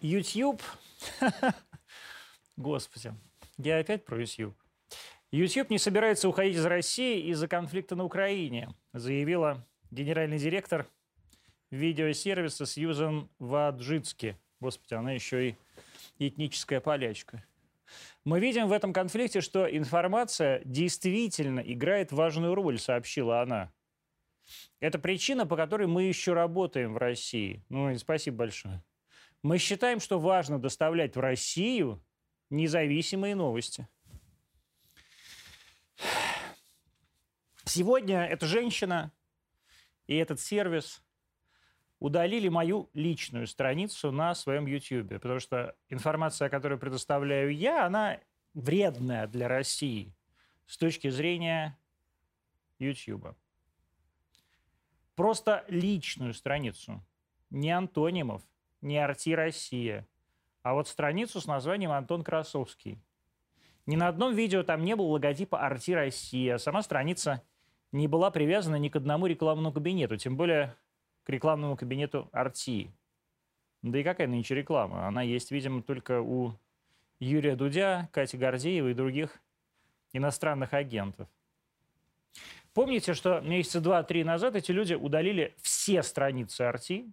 YouTube... Господи, я опять про YouTube. YouTube не собирается уходить из России из-за конфликта на Украине, заявила генеральный директор видеосервиса Сьюзан Ваджицки. Господи, она еще и этническая полячка. Мы видим в этом конфликте, что информация действительно играет важную роль, сообщила она. Это причина, по которой мы еще работаем в России. Ну и спасибо большое. Мы считаем, что важно доставлять в Россию независимые новости. Сегодня эта женщина и этот сервис удалили мою личную страницу на своем YouTube, потому что информация, которую предоставляю я, она вредная для России с точки зрения YouTube. Просто личную страницу, не антонимов, не Арти Россия, а вот страницу с названием Антон Красовский. Ни на одном видео там не было логотипа Арти Россия, сама страница не была привязана ни к одному рекламному кабинету, тем более к рекламному кабинету Арти. Да и какая нынче реклама? Она есть, видимо, только у Юрия Дудя, Кати Гордеева и других иностранных агентов. Помните, что месяца два-три назад эти люди удалили все страницы Арти,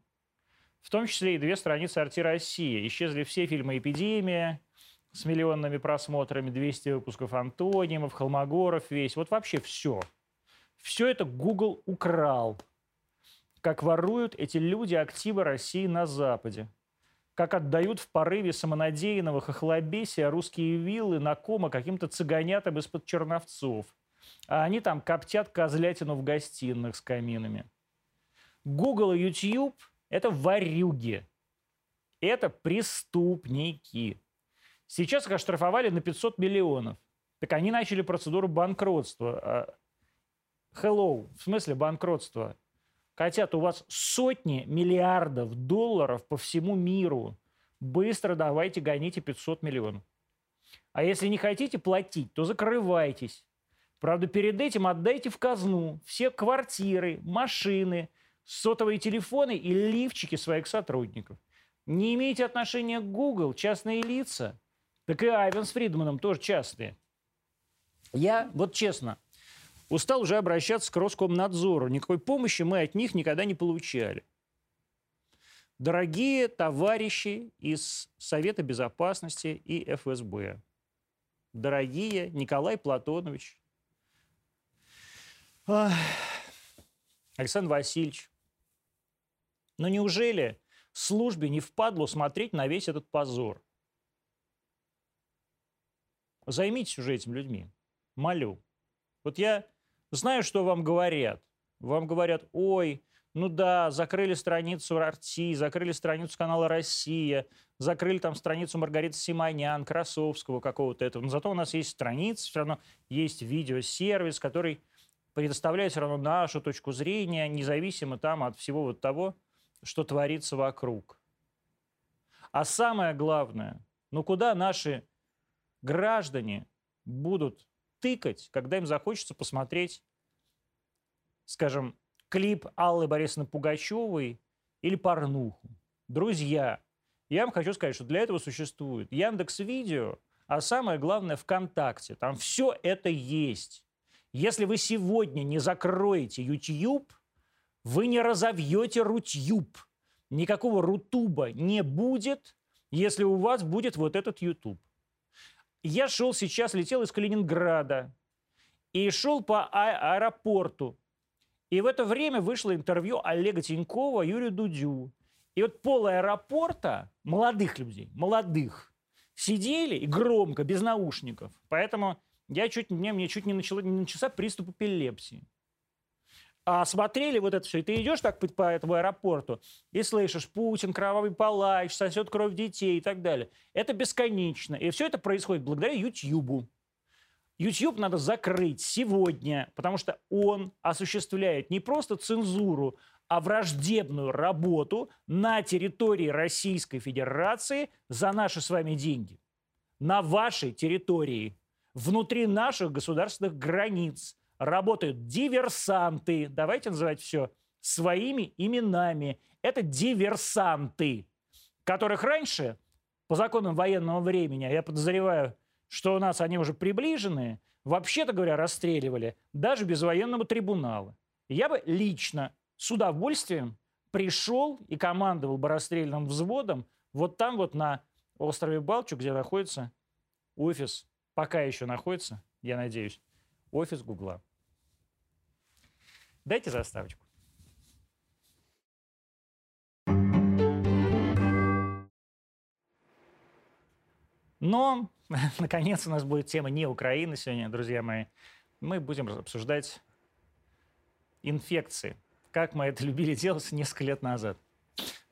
в том числе и две страницы Арти России. Исчезли все фильмы «Эпидемия», с миллионными просмотрами, 200 выпусков антонимов, Холмогоров весь. Вот вообще все – все это Google украл. Как воруют эти люди активы России на Западе. Как отдают в порыве самонадеянного хохлобесия русские виллы на кома каким-то цыганятам из-под черновцов. А они там коптят козлятину в гостиных с каминами. Google и YouTube – это варюги. Это преступники. Сейчас их оштрафовали на 500 миллионов. Так они начали процедуру банкротства. А hello, в смысле банкротства. Котят, у вас сотни миллиардов долларов по всему миру. Быстро давайте гоните 500 миллионов. А если не хотите платить, то закрывайтесь. Правда, перед этим отдайте в казну все квартиры, машины, сотовые телефоны и лифчики своих сотрудников. Не имеете отношения к Google, частные лица, так и Айвен с Фридманом тоже частные. Я, вот честно, устал уже обращаться к Роскомнадзору. Никакой помощи мы от них никогда не получали. Дорогие товарищи из Совета Безопасности и ФСБ, дорогие Николай Платонович, Александр Васильевич, но неужели службе не впадло смотреть на весь этот позор? Займитесь уже этими людьми. Молю. Вот я Знаю, что вам говорят. Вам говорят, ой, ну да, закрыли страницу Арти, закрыли страницу канала «Россия», закрыли там страницу Маргариты Симонян, Красовского какого-то этого. Но зато у нас есть страница, все равно есть видеосервис, который предоставляет все равно нашу точку зрения, независимо там от всего вот того, что творится вокруг. А самое главное, ну куда наши граждане будут тыкать, когда им захочется посмотреть, скажем, клип Аллы Борисовны Пугачевой или порнуху. Друзья, я вам хочу сказать, что для этого существует Яндекс Видео, а самое главное ВКонтакте. Там все это есть. Если вы сегодня не закроете YouTube, вы не разовьете Рутюб. Никакого Рутуба не будет, если у вас будет вот этот YouTube. Я шел сейчас, летел из Калининграда и шел по а- аэропорту. И в это время вышло интервью Олега Тинькова Юрию Дудю. И вот пол аэропорта молодых людей, молодых, сидели и громко, без наушников. Поэтому я чуть, мне, мне чуть не, начало, не начался приступ эпилепсии а смотрели вот это все, и ты идешь так по, по этому аэропорту и слышишь Путин, кровавый палач, сосет кровь детей и так далее. Это бесконечно. И все это происходит благодаря Ютьюбу. YouTube надо закрыть сегодня, потому что он осуществляет не просто цензуру, а враждебную работу на территории Российской Федерации за наши с вами деньги. На вашей территории, внутри наших государственных границ – работают диверсанты. Давайте называть все своими именами. Это диверсанты. которых раньше, по законам военного времени, я подозреваю, что у нас они уже приближены, вообще-то говоря, расстреливали даже без военного трибунала. Я бы лично с удовольствием пришел и командовал бы расстрельным взводом вот там вот на острове Балчу, где находится офис, пока еще находится, я надеюсь, офис Гугла. Дайте заставочку. Но, наконец, у нас будет тема не Украины сегодня, друзья мои. Мы будем обсуждать инфекции, как мы это любили делать несколько лет назад.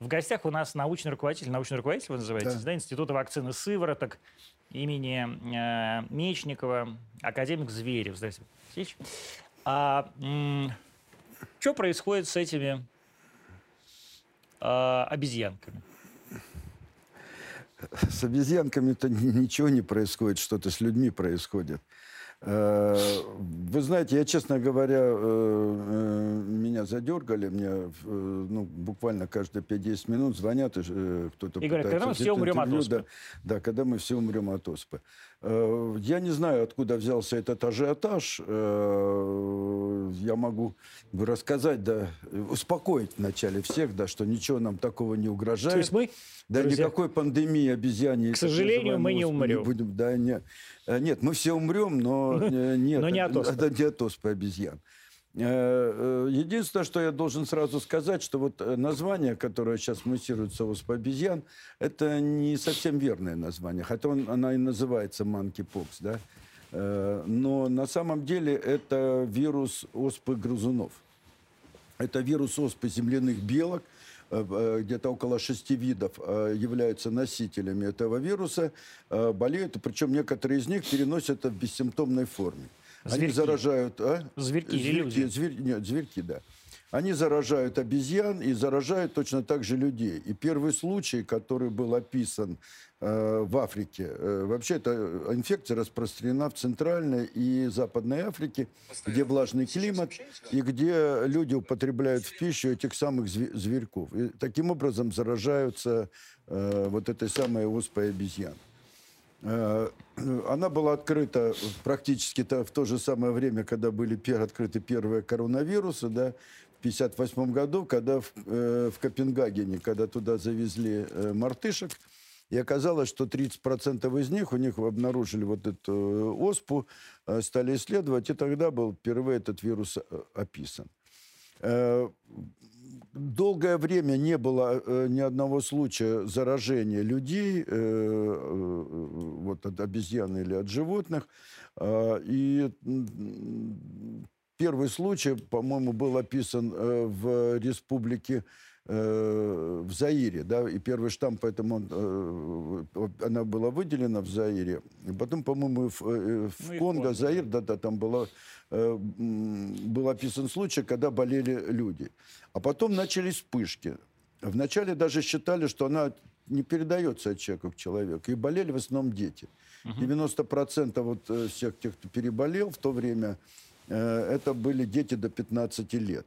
В гостях у нас научный руководитель, научный руководитель вы называетесь, да, да Института вакцины сывороток имени э, Мечникова, академик Зверев. Здравствуйте. А, что происходит с этими э, обезьянками? С обезьянками-то ничего не происходит, что-то с людьми происходит. Э, вы знаете, я, честно говоря, э, э, меня задергали, мне ну, буквально каждые 5-10 минут звонят, кто-то И говорят, когда мы все умрем от оспы. Да, да, когда мы все умрем от оспы. Я не знаю, откуда взялся этот ажиотаж. Я могу рассказать, да, успокоить вначале всех, да, что ничего нам такого не угрожает. То есть мы, да, друзья, никакой пандемии обезьяне. К сожалению, мы не умрем. Не будем, да, не, нет, мы все умрем, но нет. Но не от оспы. Это не от оспы обезьян. Э, э, единственное, что я должен сразу сказать, что вот э, название, которое сейчас муссируется оспа обезьян, это не совсем верное название, хотя он, она и называется monkeypox, да. Но на самом деле это вирус оспы грызунов. Это вирус оспы земляных белок, где-то около шести видов являются носителями этого вируса, болеют, причем некоторые из них переносят это в бессимптомной форме. Зверьки. Они заражают... А? Зверьки, зверьки? Зверь, нет, зверьки, да. Они заражают обезьян и заражают точно так же людей. И первый случай, который был описан э, в Африке, э, вообще эта инфекция распространена в Центральной и Западной Африке, где влажный климат и где люди употребляют в пищу этих самых зверьков. И таким образом заражаются э, вот этой самой оспой обезьян. Э, она была открыта практически в то же самое время, когда были открыты первые коронавирусы, да, в 1958 году, когда в, э, в Копенгагене, когда туда завезли э, мартышек, и оказалось, что 30% из них, у них обнаружили вот эту оспу, стали исследовать, и тогда был впервые этот вирус описан долгое время не было э, ни одного случая заражения людей, э, э, вот от обезьян или от животных. Э, и первый случай, по-моему, был описан э, в республике э, в Заире, да, и первый штамм, поэтому он, э, она была выделена в Заире. И потом, по-моему, в, э, в ну, Конго, Заир, да-да, там была, э, был описан случай, когда болели люди. А потом начались вспышки. Вначале даже считали, что она не передается от человека к человеку. И болели в основном дети. 90% вот э, всех тех, кто переболел в то время, э, это были дети до 15 лет.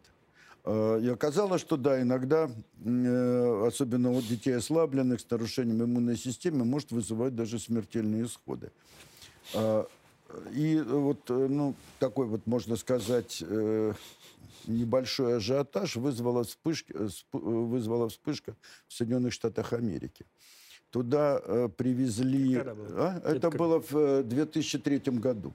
Э, и оказалось, что да, иногда, особенно у детей ослабленных с нарушением иммунной системы, может вызывать даже смертельные исходы. Э, и вот, ну, такой вот, можно сказать, небольшой ажиотаж вызвала, вспышки, вызвала вспышка в Соединенных Штатах Америки. Туда привезли... А? Это было в 2003 году.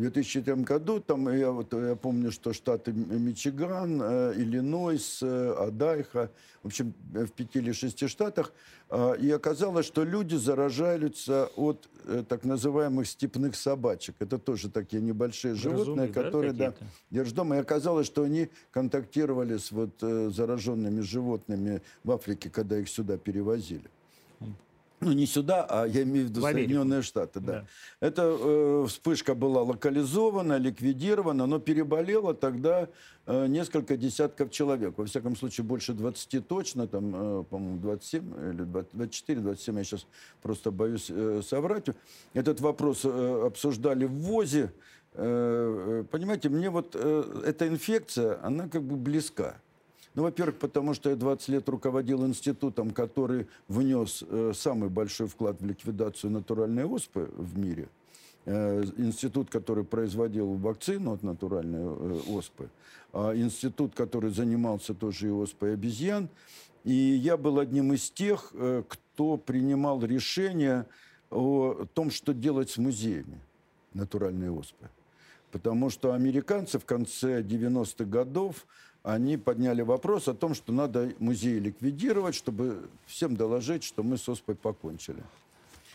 В 2003 году, там, я, вот, я помню, что штаты Мичиган, э, Иллинойс, э, Адайха, в общем, в пяти или шести штатах, э, и оказалось, что люди заражаются от э, так называемых степных собачек. Это тоже такие небольшие животные, Разумные, которые да, держат дома. И оказалось, что они контактировали с вот, э, зараженными животными в Африке, когда их сюда перевозили ну не сюда, а я имею в виду в Соединенные Штаты, да. да. Эта э, вспышка была локализована, ликвидирована, но переболело тогда э, несколько десятков человек. Во всяком случае, больше 20 точно, там, э, по-моему, 27 или 24, 27, я сейчас просто боюсь э, соврать. Этот вопрос э, обсуждали в ВОЗе. Э, э понимаете, мне вот э, эта инфекция, она как бы близка. Ну, во-первых, потому что я 20 лет руководил институтом, который внес э, самый большой вклад в ликвидацию натуральной оспы в мире. Э, институт, который производил вакцину от натуральной э, оспы. А институт, который занимался тоже и оспой обезьян. И я был одним из тех, э, кто принимал решение о том, что делать с музеями натуральной оспы. Потому что американцы в конце 90-х годов, они подняли вопрос о том, что надо музеи ликвидировать, чтобы всем доложить, что мы с оспой покончили.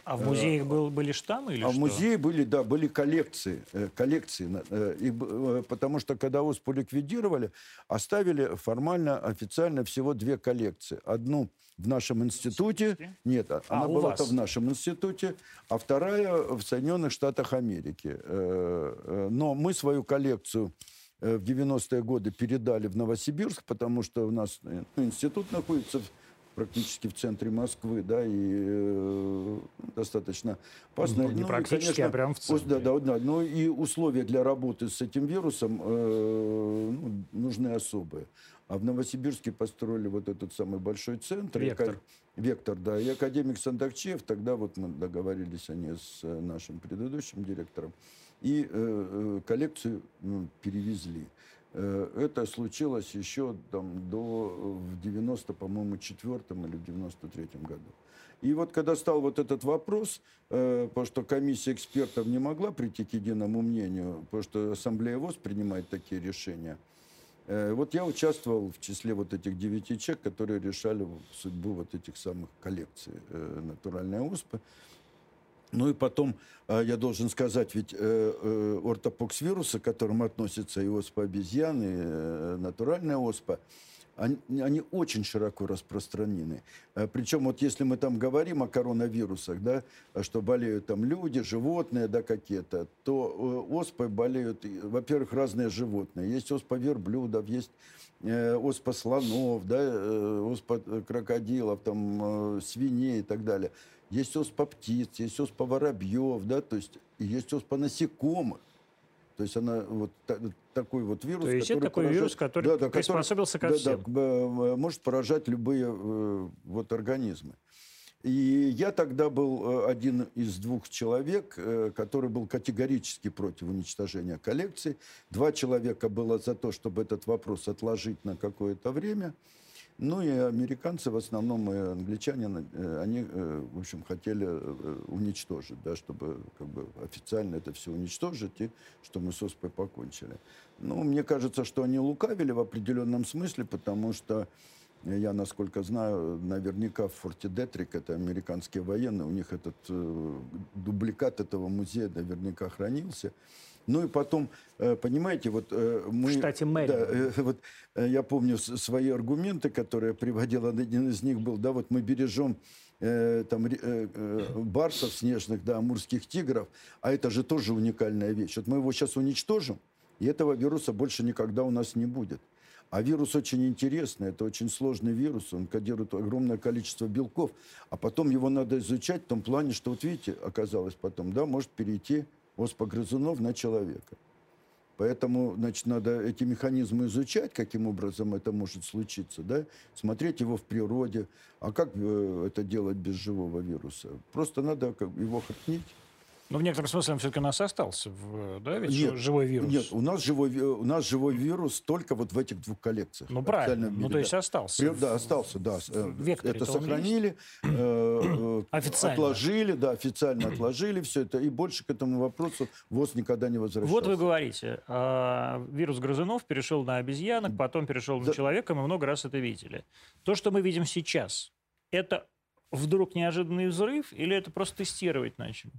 А в музеях был, были штаммы или а что? в музее были, да, были коллекции, э, коллекции, э, и, э, потому что когда ОСПУ ликвидировали, оставили формально, официально всего две коллекции. Одну в нашем институте, нет, а, она у была вас? в нашем институте, а вторая в Соединенных Штатах Америки. Э, э, Но мы свою коллекцию э, в 90-е годы передали в Новосибирск, потому что у нас э, ну, институт находится в- практически в центре Москвы, да, и э, достаточно опасно. Ну, не и, практически, а прям в ус- Да, центре. да, да. Ну и условия для работы с этим вирусом э, ну, нужны особые. А в Новосибирске построили вот этот самый большой центр. Вектор. Вектор, да. И академик Сандакчев, тогда вот мы договорились они с э, нашим предыдущим директором, и э, э, коллекцию ну, перевезли. Э, Это случилось еще там, до, в 90, по-моему, четвертом или в 93 году. И вот когда стал вот этот вопрос, э, потому что комиссия экспертов не могла прийти к единому мнению, потому что Ассамблея ВОЗ принимает такие решения, э, вот я участвовал в числе вот этих девяти человек, которые решали судьбу вот этих самых коллекций э, натуральной оспы. Ну и потом, э, я должен сказать, ведь э, э, ортопокс вируса, к которому относится и оспа обезьян, и э, натуральная оспа, они, они очень широко распространены. Причем вот если мы там говорим о коронавирусах, да, что болеют там люди, животные, да, какие-то, то оспой болеют, во-первых, разные животные. Есть оспа верблюдов, есть оспа слонов, да, оспа крокодилов, там, свиней и так далее. Есть оспа птиц, есть оспа воробьев, да, то есть есть оспа насекомых. То есть она вот та- такой вот вирус, То есть это который такой поражает- вирус, который Да, да, приспособился ко да, всем. да, э, может поражать любые э, вот организмы. И я тогда был э, один из двух человек, э, который был категорически против уничтожения коллекции. Два человека было за то, чтобы этот вопрос отложить на какое-то время. Ну и американцы, в основном и англичане, э, они, э, в общем, хотели э, уничтожить, да, чтобы как бы официально это все уничтожить, и что мы с ОСПой покончили. Ну, мне кажется, что они лукавили в определенном смысле, потому что я, насколько знаю, наверняка в форте Детрик, это американские военные, у них этот дубликат этого музея наверняка хранился. Ну и потом, э, понимаете, вот э, мы... В штате Мэрин. Да, э, вот я помню свои аргументы, которые я приводил, один из них был, да, вот мы бережем э, там э, барсов снежных, да, амурских тигров, а это же тоже уникальная вещь. Вот мы его сейчас уничтожим, и этого вируса больше никогда у нас не будет. А вирус очень интересный, это очень сложный вирус, он кодирует огромное количество белков, а потом его надо изучать в том плане, что, вот видите, оказалось потом, да, может перейти оспа грызунов на человека. Поэтому, значит, надо эти механизмы изучать, каким образом это может случиться, да, смотреть его в природе. А как э, это делать без живого вируса? Просто надо как, его хранить. Но в некотором смысле он все-таки у нас остался, в, да, ведь Нет, жи- живой вирус. Нет, у нас живой, у нас живой вирус только вот в этих двух коллекциях. Ну, правильно. Ну, мире, то есть остался. При- Да, остался, да. Э, Это сохранили, э, э, Официально. отложили, да, официально отложили все это, и больше к этому вопросу ВОЗ никогда не возвращался. Вот вы говорите, а, вирус грызунов перешел на обезьянок, потом перешел на Да. человека, мы много раз это видели. То, что мы видим сейчас, это вдруг неожиданный взрыв или это просто тестировать начали?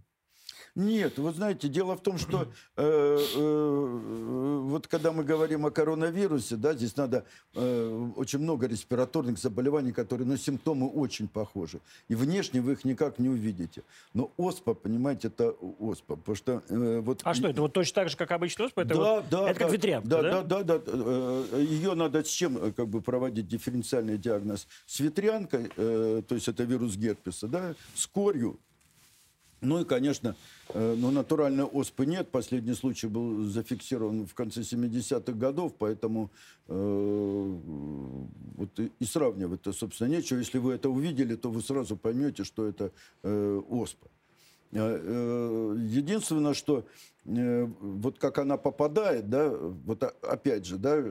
Нет, вы знаете, дело в том, что э, э, вот когда мы говорим о коронавирусе, да, здесь надо э, очень много респираторных заболеваний, которые, но симптомы очень похожи. И внешне вы их никак не увидите. Но оспа, понимаете, это оспа. Потому что э, вот... А что, это вот точно так же, как обычный оспа? Это, да, вот- да, это как да, ветрянка, да? да? Да, да, да. Э, Ее надо с чем э, как бы проводить дифференциальный диагноз? С ветрянкой, э, то есть это вирус герпеса, да, с корью, Ну и, конечно, э, ну, натуральной оспы нет. Последний случай был зафиксирован в конце 70-х годов, поэтому э, вот и, и сравнивать-то, собственно, нечего. Если вы это увидели, то вы сразу поймете, что это э, оспа. Э, э, единственное, что вот как она попадает, да, вот опять же, да,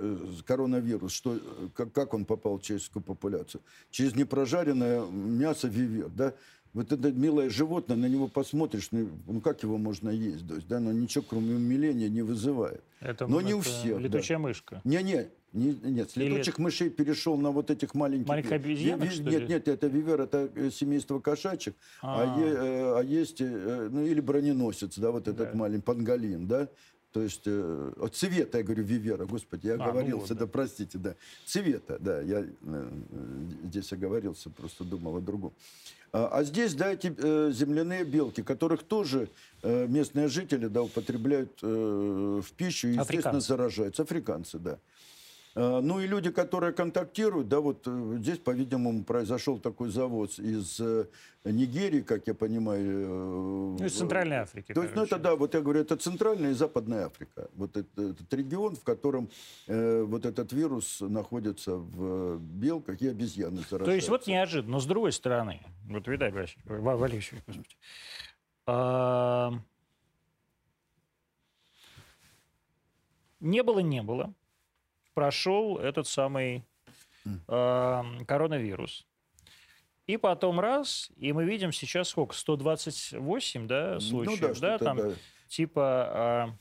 коронавирус, что, как, как он попал в человеческую популяцию? Через непрожаренное мясо вивер, да, вот это милое животное, на него посмотришь, ну, ну как его можно есть, то есть, да, но ничего кроме умиления не вызывает. Это, но не у всех. Летучая да. мышка. Не-не, не, нет, с летучих Или... мышей перешел на вот этих маленьких... Маленьких обезьянок, ви, Нет, нет, это вивер, это э, семейство кошачьих, а, а, е, э, а есть, э, ну или броненосец, да, вот этот да. маленький панголин, да, то есть э, от цвета, я говорю, Вивера, господи, я а, оговорился, ну, да. да, простите, да. Цвета, да, я э, здесь оговорился, просто думал о другом. А, а здесь, да, эти э, земляные белки, которых тоже э, местные жители, да, употребляют э, в пищу и, естественно, африканцы. заражаются. Африканцы, да. А, ну и люди, которые контактируют, да, вот э, здесь, по-видимому, произошел такой завоз из э, Нигерии, как я понимаю. Э, ну, из Центральной Африки. То есть, ну это да, вот я говорю, это Центральная и Западная Африка. Вот это, этот регион, в котором э, вот этот вирус находится в белках и обезьяны заражаются. То есть вот неожиданно, но с другой стороны, вот Виталий Валерьевич, а... не было, не было прошел этот самый э, коронавирус. И потом раз, и мы видим сейчас сколько? 128, да, случаев, ну, да, да, там, да. типа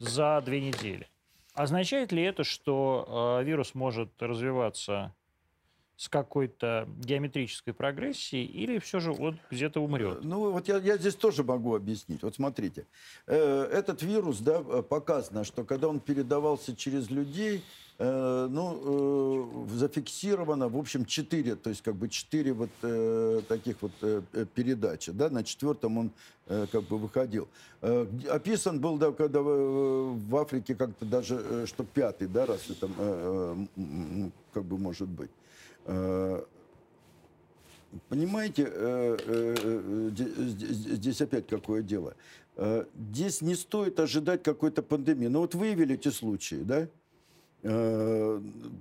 э, за две недели. Означает ли это, что э, вирус может развиваться с какой-то геометрической прогрессией, или все же он где-то умрет? Ну, вот я, я здесь тоже могу объяснить. Вот смотрите, э, этот вирус, да, показано, что когда он передавался через людей, э, ну, э, зафиксировано, в общем, четыре, то есть как бы четыре вот э, таких вот э, передачи, да, на четвертом он э, как бы выходил. Э, описан был, да, когда в, Африке как-то даже, э, что пятый, да, раз это э, э, как бы может быть. Э, понимаете, э, э, здесь опять какое дело. Здесь не стоит ожидать какой-то пандемии. Но ну, вот выявили эти случаи, да?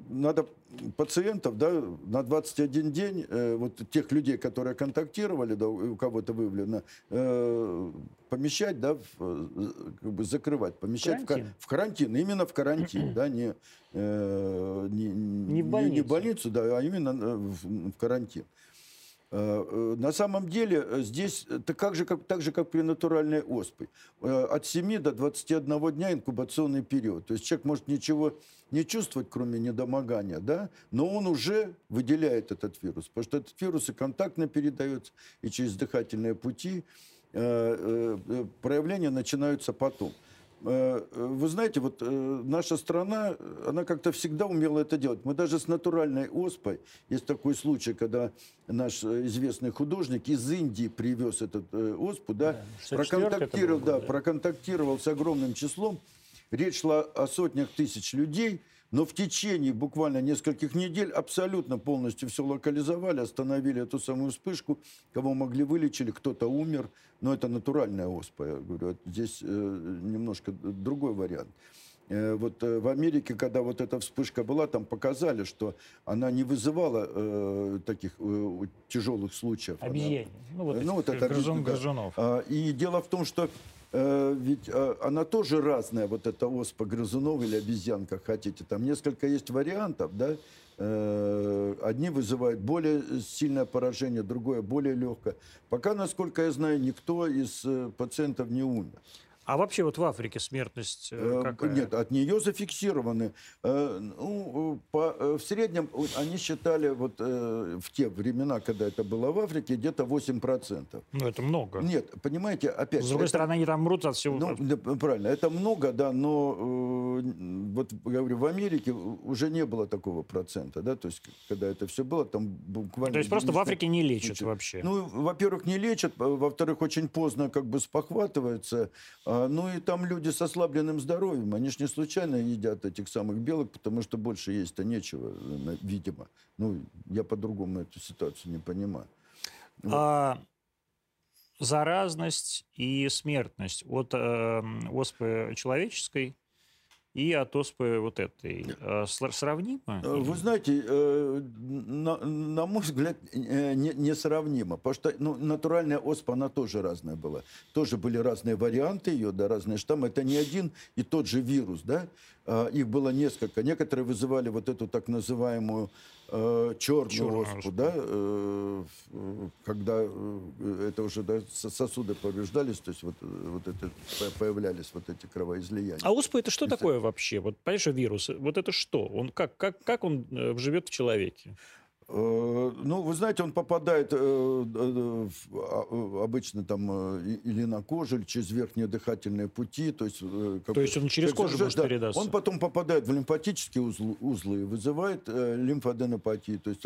Надо пациентов, да, на 21 день, вот тех людей, которые контактировали, да, у кого-то выявлено, помещать, да, в, как бы закрывать, помещать карантин. В, в карантин, именно в карантин, да, не, э, не, не, в больницу. не в больницу, да, а именно в, в карантин. Э, э, на самом деле здесь это как же, как, так же, как при натуральной оспе. От 7 до 21 дня инкубационный период. То есть человек может ничего не чувствовать, кроме недомогания, да, но он уже выделяет этот вирус, потому что этот вирус и контактно передается, и через дыхательные пути. Э, э, проявления начинаются потом. Э, вы знаете, вот наша страна, она как-то всегда умела это делать. Мы даже с натуральной оспой, есть такой случай, когда наш известный художник из Индии привез этот оспу, да, да проконтактировал, да, да, проконтактировал с огромным числом. Речь шла о сотнях тысяч людей – но в течение буквально нескольких недель абсолютно полностью все локализовали, остановили эту самую вспышку. Кого могли вылечили, кто-то умер. Но это натуральная оспа. Я говорю, здесь э, немножко другой вариант. Э, вот э, в Америке, когда вот эта вспышка была, там показали, что она не вызывала э, таких э, тяжелых случаев. Обезьяне. Она, ну, вот, ну, вот это, грызун, да. грызунов. А, и дело в том, что Э, ведь э, она тоже разная, вот эта оспа грызунов или обезьян, как хотите. Там несколько есть вариантов, да. Э, одни вызывают более сильное поражение, другое более легкое. Пока, насколько я знаю, никто из пациентов не умер. А вообще вот в Африке смертность э, э, какая? Нет, от нее зафиксированы. Э, ну, по, в среднем они считали вот в те времена, когда это было в Африке, где-то 8%. Ну, это много. Нет, понимаете, опять... С другой это, стороны, они там мрут от всего. Ну, да, правильно, это много, да, но вот, говорю, в Америке уже не было такого процента, да, то есть, когда это все было, там буквально... То есть просто в Африке не лечат вообще? Ну, во-первых, не лечат, во-вторых, очень поздно как бы спохватывается, а а, ну и там люди с ослабленным здоровьем, они же не случайно едят этих самых белок, потому что больше есть-то нечего, видимо. Ну, я по-другому эту ситуацию не понимаю. Вот. А заразность и смертность от э, оспы человеческой и от оспы вот этой. Э, сравнимо? Э, вы знаете, э, на, на мой взгляд, не, несравнимо. Потому что ну, натуральная оспа, она тоже разная была. Тоже были разные варианты ее, да, разные штаммы. Это не один и тот же вирус, да. А, их было несколько. Некоторые вызывали вот эту так называемую э, черную, черную оспу, оспу, да, э, когда э, это уже да, сосуды повреждались, то есть вот, вот это появлялись вот эти кровоизлияния. А оспа это что это... такое вообще? Вот понимаешь, вирус, вот это что? Он как, как, как он э, живет в человеке? Э, ну, вы знаете, он попадает э, а, обычно там или на кожу, или через верхние дыхательные пути. То есть, как, то есть он через кожу может да, передаться? Он потом попадает в лимфатические узлы, узлы вызывает лимфоденопатию, то есть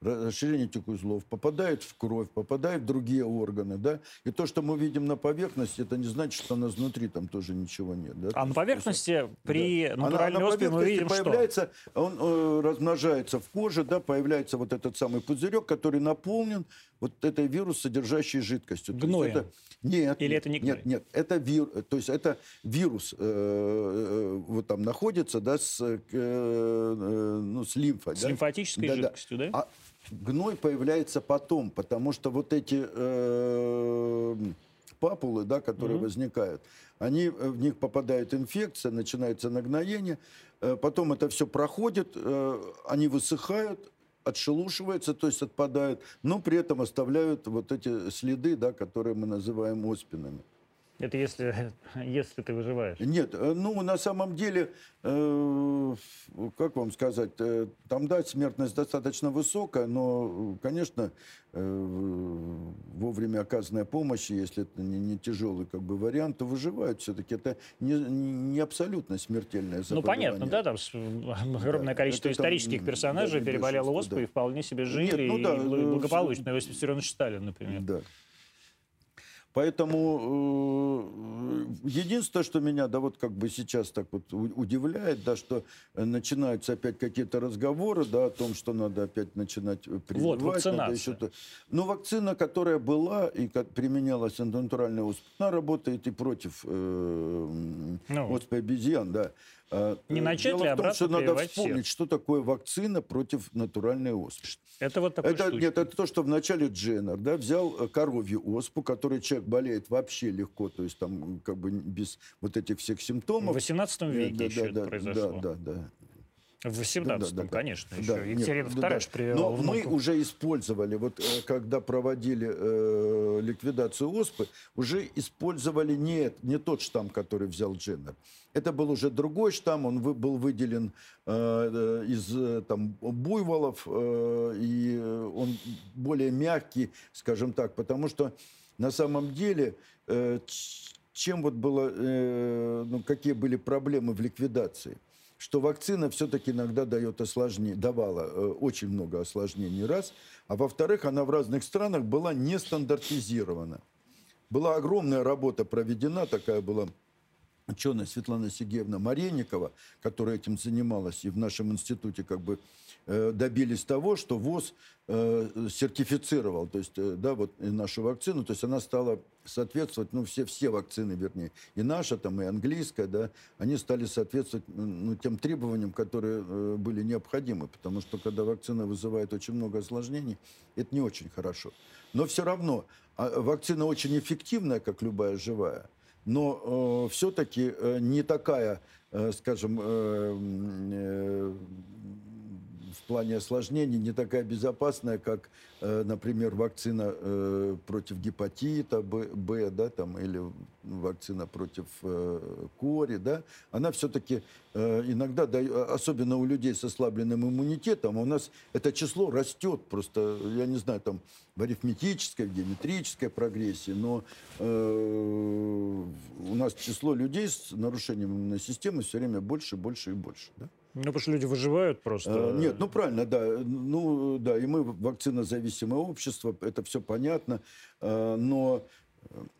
расширение этих узлов, попадает в кровь, попадает в другие органы. Да? И то, что мы видим на поверхности, это не значит, что у нас внутри там тоже ничего нет. Да? А на поверхности есть, при да. натуральной оспе мы видим появляется, что? Он э, размножается в коже, да, по появляется вот этот самый пузырек, который наполнен вот этой вирус, содержащей жидкостью. Гноем? Это, нет. Или это не гной? Нет, нет. Это, вир, то есть это вирус э, э, вот там находится, да, с, э, э ну, с лимфой. С да? лимфатической да, жидкостью, да? да? А гной появляется потом, потому что вот эти э, папулы, да, которые угу. возникают, они, э, в них попадает инфекция, начинается нагноение, э, потом это все проходит, они высыхают, отшелушиваются, то есть отпадают, но при этом оставляют вот эти следы, да, которые мы называем оспинами. Это если, если ты выживаешь? Нет, э, ну, на самом деле, э, как вам сказать, э, там, да, смертность достаточно высокая, но, конечно, э, вовремя оказанная помощь, если это не, не тяжелый как бы, вариант, то выживают все-таки. Это не, не абсолютно смертельное заболевание. Ну, понятно, да, там огромное да, количество исторических там, персонажей да, переболело оспой да. и вполне себе жили, Нет, ну, да, и э, благополучно. Иосиф Виссарионович Сталин, например. Да. Поэтому э, единственное, что меня, да, вот как бы сейчас так вот удивляет, да, что начинаются опять какие-то разговоры, да, о том, что надо опять начинать прививать. Вот, вакцинация. Надо еще -то. Но вакцина, которая была и как применялась антинатуральная оспа, она работает и против э, ну. оспы обезьян, да. А, Не начать Дело ли в том, что надо вспомнить, всех? что такое вакцина против натуральной оспы. Это вот такой это, Нет, это то, что вначале Дженнер да, взял э, коровью оспу, которой человек болеет вообще легко, то есть там как бы без вот этих всех симптомов. В 18 э, веке да, еще да, это да, произошло. Да, да, да. В 18-м, да, да, да, конечно, еще. Да, Екатерина нет, да, привела Но внуку. мы уже использовали, вот э, когда проводили э, ликвидацию оспы, уже использовали не, не тот штамм, который взял Дженнер. Это был уже другой штамм, он вы, был выделен э, э из э, там, буйволов, э, и он более мягкий, скажем так, потому что на самом деле... Э, чем вот было, э, ну, какие были проблемы в ликвидации? Что вакцина все-таки иногда дает осложнение, давала э, очень много осложнений, раз. А во-вторых, она в разных странах была не стандартизирована. Была огромная работа проведена, такая была ученая Светлана Сергеевна Маренникова, которая этим занималась и в нашем институте как бы добились того, что ВОЗ э, сертифицировал, то есть, э, да, вот нашу вакцину, то есть она стала соответствовать, ну, все, все вакцины, вернее, и наша, там, и английская, да, они стали соответствовать, ну, тем требованиям, которые были необходимы, потому что, когда вакцина вызывает очень много осложнений, это не очень хорошо. Но все равно, а, вакцина очень эффективная, как любая живая, но э, все-таки э, не такая, э, скажем, э, э, в плане осложнений не такая безопасная, как, э, например, вакцина э, против гепатита Б, да, там, или вакцина против э, кори. Да, она все-таки иногда, особенно у людей с ослабленным иммунитетом, у нас это число растет просто, я не знаю, там в арифметической, в геометрической прогрессии, но у нас число людей с нарушением иммунной системы все время больше, больше и больше. Да? Ну, потому что люди выживают просто. А, нет, ну правильно, да. Ну, да, и мы вакцинозависимое общество, это все понятно. А, но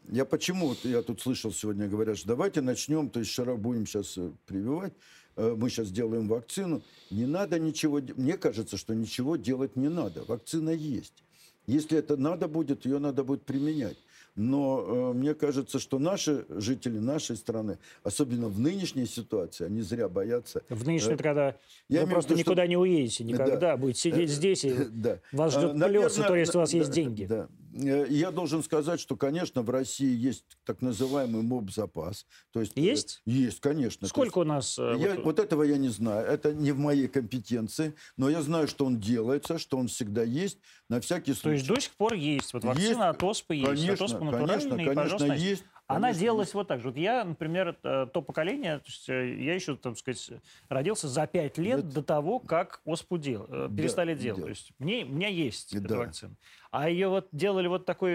я почему, я тут слышал сегодня, говорят, что давайте начнем, то есть шаров будем сейчас э, прививать, э, мы сейчас делаем вакцину. Не надо ничего, мне кажется, что ничего делать не надо. Вакцина есть. Если это надо будет, ее надо будет применять. Но э, мне кажется, что наши жители нашей страны, особенно в нынешней ситуации, они зря боятся. В нынешней, Э, когда я вы просто виду, что- никуда не уедете, никогда. Да. Будете сидеть Э, здесь, и Да. вас А, ждет наверное, плесы, то есть у вас есть деньги. Да. Э, Я должен сказать, что, конечно, в России есть так называемый моб-запас. То есть, э, Есть? Есть, конечно. То Сколько у нас... э, есть я, вот- вот этого я не знаю. Это не в моей компетенции. Но я знаю, что он делается, что он всегда есть на всякий То случай. есть до сих пор есть. Вот вакцина Есть. от оспы есть. Конечно, от оспы конечно, конечно, есть. Она Конечно, делалась вот так же. Вот я, например, э, то поколение, то есть э, я еще, так сказать, родился за пять лет Это- до того, как оспу дел, э, Да, перестали делать. делать. То есть мне, у меня есть эта Да. вакцина. А ее вот делали вот такой...